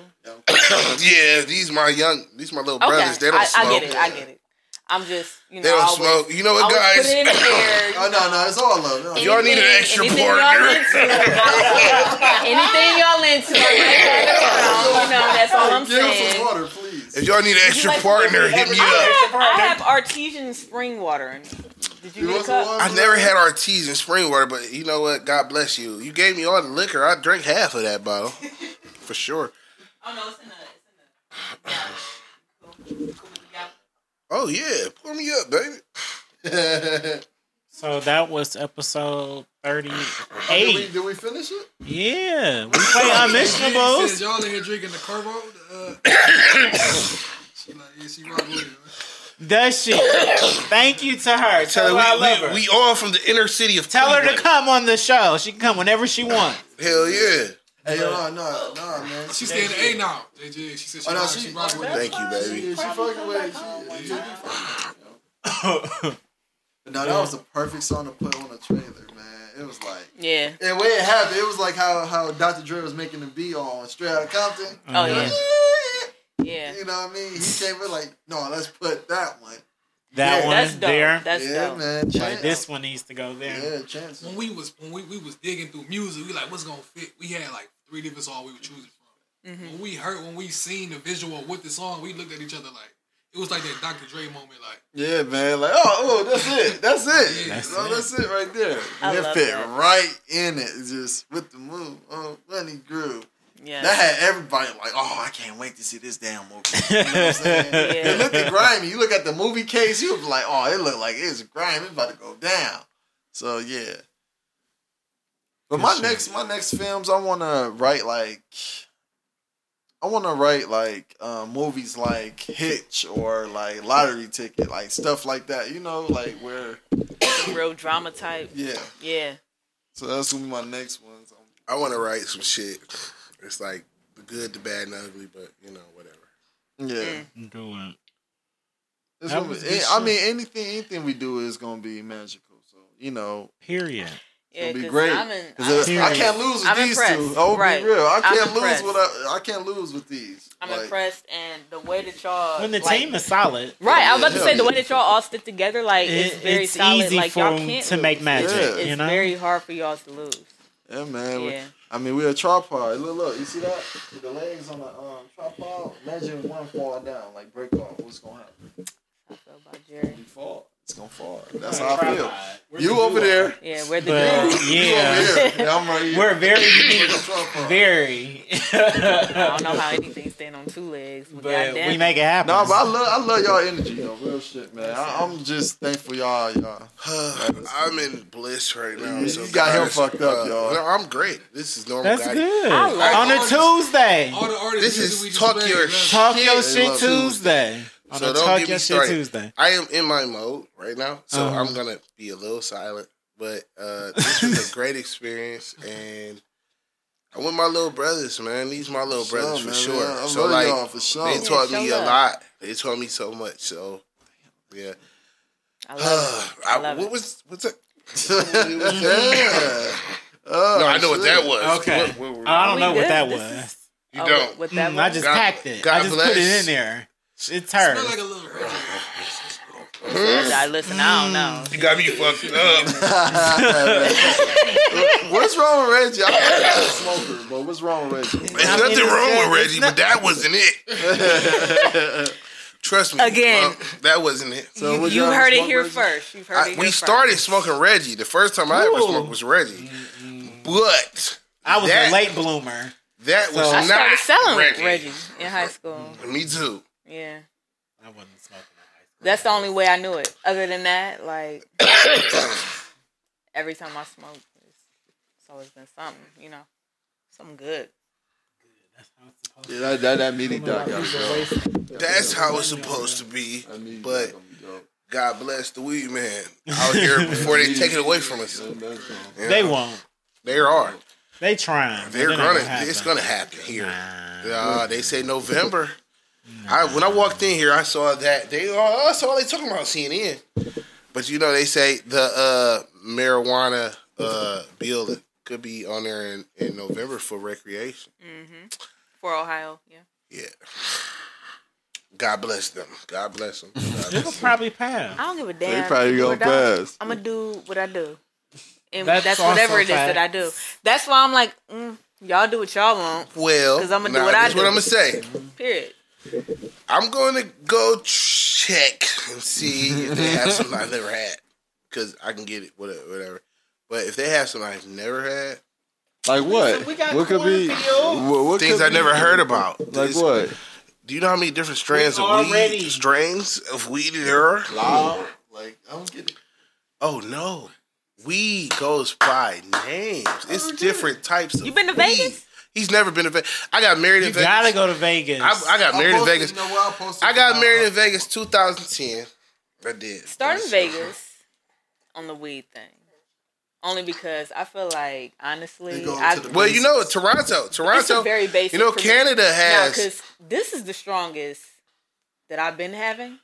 yeah, these my young, these my little Okay, brothers. They don't I, smoke. I get it. I get it. I'm just, you know, They don't always, smoke. You know what, guys? Put it in the air. Oh no, no, it's all love. No, Y'all need an Anything- extra anything partner. Y'all into, anything y'all into, I might have it around. You know, that's all I'm Give him saying. some water, please. If y'all need an extra like partner, hit me up. I have, I have artesian spring water. Did you You get a cup? water? I never had artesian spring water, but you know what? God bless you. You gave me all the liquor. I drank half of that bottle, for sure. Oh no, it's in the. It's in the. Oh yeah, pull me up, baby. So that was episode Did we, 38. did we finish it? Yeah, we play Said Unmentionables. y'all in here drinking the Cuervo. Uh, she like, yeah, she rock with it. Does she? Thank you to her. Tell her I love her her. we, we, we all from the inner city of Tell her to come on the show. She can come whenever she wants. Hell yeah. Hey, no, no, no, no, man. She staying A now. JJ, she said she, Oh, no, rock, she- she rock with it. Thank you, baby. Yeah, she fucking with it. She, she no, that was the perfect song to put on a trailer, man. It was like, Yeah. and when it happened, it was like how how Dr. Dre was making the beat on Straight Outta Compton. Oh You yeah. Yeah. You know what I mean? He came in like, no, let's put that one. That Yeah, one That's dope. there. That's yeah, dope. man. like this one needs to go there. Yeah, chance. When we was when we, we was digging through music, we like what's gonna fit. We had like three different songs we were choosing from. Mm-hmm. When we heard when we seen the visual with the song, we looked at each other like it was like that Dr. Dre moment. Like Yeah, man. Like, oh, oh, that's it. That's it. That's No, it. that's it right there. I And it fit that. right in it, just with the move. Oh, Money Groove. Yeah. That had everybody like, oh, I can't wait to see this damn movie. You know what I'm saying? Yeah. It looked grimy. You look at the movie case, you was like, oh, it looked like it's grimy. It's about to go down. So yeah. But my next my next films, I want to write like, I want to write like uh, movies like Hitch or like Lottery Ticket, like stuff like that. You know, like where Real drama type. yeah. Yeah. So that's gonna be my next ones. I want to write some shit. It's like the good, the bad, and the ugly, but you know, whatever. Yeah. Do it. It's gonna be, I mean, anything anything we do is gonna be magical. So you know, Period. Yeah, it'll be great. I'm in, 'Cause I'm, I can't lose with I'm these impressed. two. I'll Right. be real. I can't lose with I, I can't lose with these. I'm Like, impressed, and the way that y'all When the like- team is solid, right. I was about to Yeah. say the way that y'all all stick together, like it's very it's solid. easy like for y'all 'em can't to lose. make magic. Yeah. It's You know, very hard for y'all to lose. Yeah, man. We- Yeah. I mean, we're a tripod. Look, look. You see that? The legs on the um, tripod. Imagine one fall down, like break off. What's gonna happen? I feel about Jerry. You fall. It's gonna fall. That's how I feel. You over there. Yeah, where the But dude? You yeah, over here. Yeah, I'm right here. we're very unique. Tripod. Very. I don't know how anything stand on two legs, but, but we make it happen. No, but I love I love y'all energy though. Real shit, man. I, I'm just thankful y'all y'all. I'm in bliss right now. You- so you got him fucked up, uh, y'all. I'm great. This is normal. That's guy. good. I love On a it. Tuesday. all the artists. This is we just talk your that's- Talk your shit love Tuesday. On So a don't Talk get me Shit started. Tuesday. I am in my mode right now, so Uh-huh. I'm gonna be a little silent. But uh, this was a great experience, and I with my little brothers, man. These my little Sure, brothers for man, sure. man. I so like, y'all for sure. they taught show me a love. lot. They taught me so much. So yeah. I love it. I, I love what it. was what's that? yeah. Oh, no, I know what that was. Okay. What- what were- I don't know what that This was. you Oh, don't. With that Mm, one? I just God- packed it. God I just put it in there. It's Smell hers. like a little I listen, I don't know. You got me fucked up. what's wrong with Reggie? I'm not a smoker, but what's wrong with Reggie? There's I mean, nothing wrong just- with Reggie, not- but that wasn't it. Trust me. Again. well, that wasn't it. So you you heard it here Reggie? first. You've heard I- it. we here started first. smoking Reggie. The first time I ever smoked was Reggie. But I was that, a late bloomer. That was So- I not started selling Reggie. Reggie. in high school. Me too. Yeah, I wasn't smoking. that's the only way I knew it. Other than that, like every time I smoke, it's, it's always been something. You know, something good. Yeah, that, that, that meeting doc gotta go. That's how it's supposed to be. But doc gonna be dope. God bless the weed man out here before they take it away from us. That- that's They won't. They are. They trying. They're they're not gonna. happen. It's gonna happen here. Nah. Uh, they say November. I when I walked in here, I saw that they. Oh, that's all they talking about CNN. But you know, they say the uh, marijuana uh, bill could be on there in, in November for recreation. hmm For Ohio, yeah. Yeah. God bless them. God bless them. It'll probably pass. I don't give a damn. They probably gonna pass. I'm gonna do what I do, and That's that's, whatever it is that I do. That's why I'm like, mm, y'all do what y'all want. Well, because I'ma do what I this do. what I'm gonna say. Period. I'm going to go check and see if they have something I've never had. Because I can get it, whatever, whatever. But if they have something I've never had, Like what? We got What could be? What, what things could I be- never heard about. Like This- what? Do you know how many different strands We of already- weed, strains of weed there are? Loud. Like I don't get it. Oh no, weed goes by names. It's oh, different types. Of You been to weed. Vegas? He's never been to Vegas. I got married You in Vegas. You gotta go to Vegas. I, I got married in Vegas. you know what, I posted I got married in Vegas 2010. I did. Start in Vegas on the weed thing. Only because I feel like honestly, I, to the Well, you know, Toronto, it's a Toronto. very basic. You know, for me. Canada Now, has. because this is the strongest that I've been having.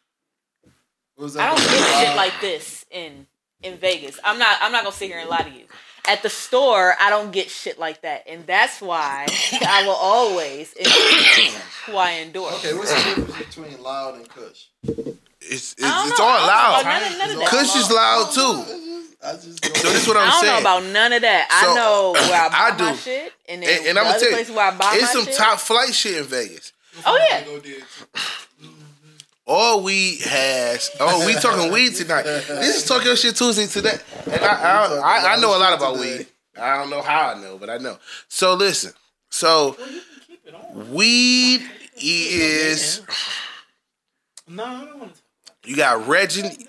What was I don't that? get shit like this in in Vegas. I'm not. I'm not gonna sit here and lie to you. At the store, I don't get shit like that, and that's why I will always endorse who I endorse. Okay, what's the difference between loud and Kush? it's it's, it's all I don't know loud. about none none of that. Kush is loud too. I just So this is what I'm I don't saying. know about none of that. So, I know where I buy I my do. shit, and then and, and the I'm gonna other tell you, where I buy it's my some shit. top flight shit in Vegas. Oh yeah, Go did. All weed has. Oh, we talking weed tonight. This is Talk Yo Shit Tuesday today, and I I, I, I know a lot about weed. I don't know how I know, but I know. So listen. So weed is. no, I don't want to. You got Reggie.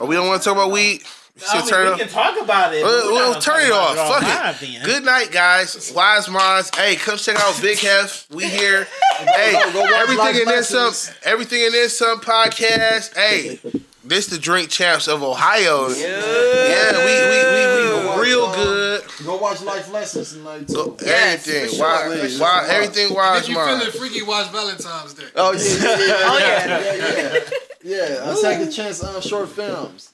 Oh, we don't want to talk about weed. You I mean, turn we it can talk about it. Well, but we're well, not turn it off. about Fuck it. then. Good night, guys. Wize Mindz. Hey, come check out Big Heff. We here. Hey, go watch everything in this um, some everything in this some podcast. Hey, this the drink champs of Ohio. Yeah, we we we, we real good. Go watch Life Lessons tonight too. Go, Yes, everything. for sure, Why, for why, everything If wise you feeling freaky, watch Valentine's Day. Oh yeah, yeah, yeah. oh yeah. yeah, yeah. Yeah, a second chance on short films.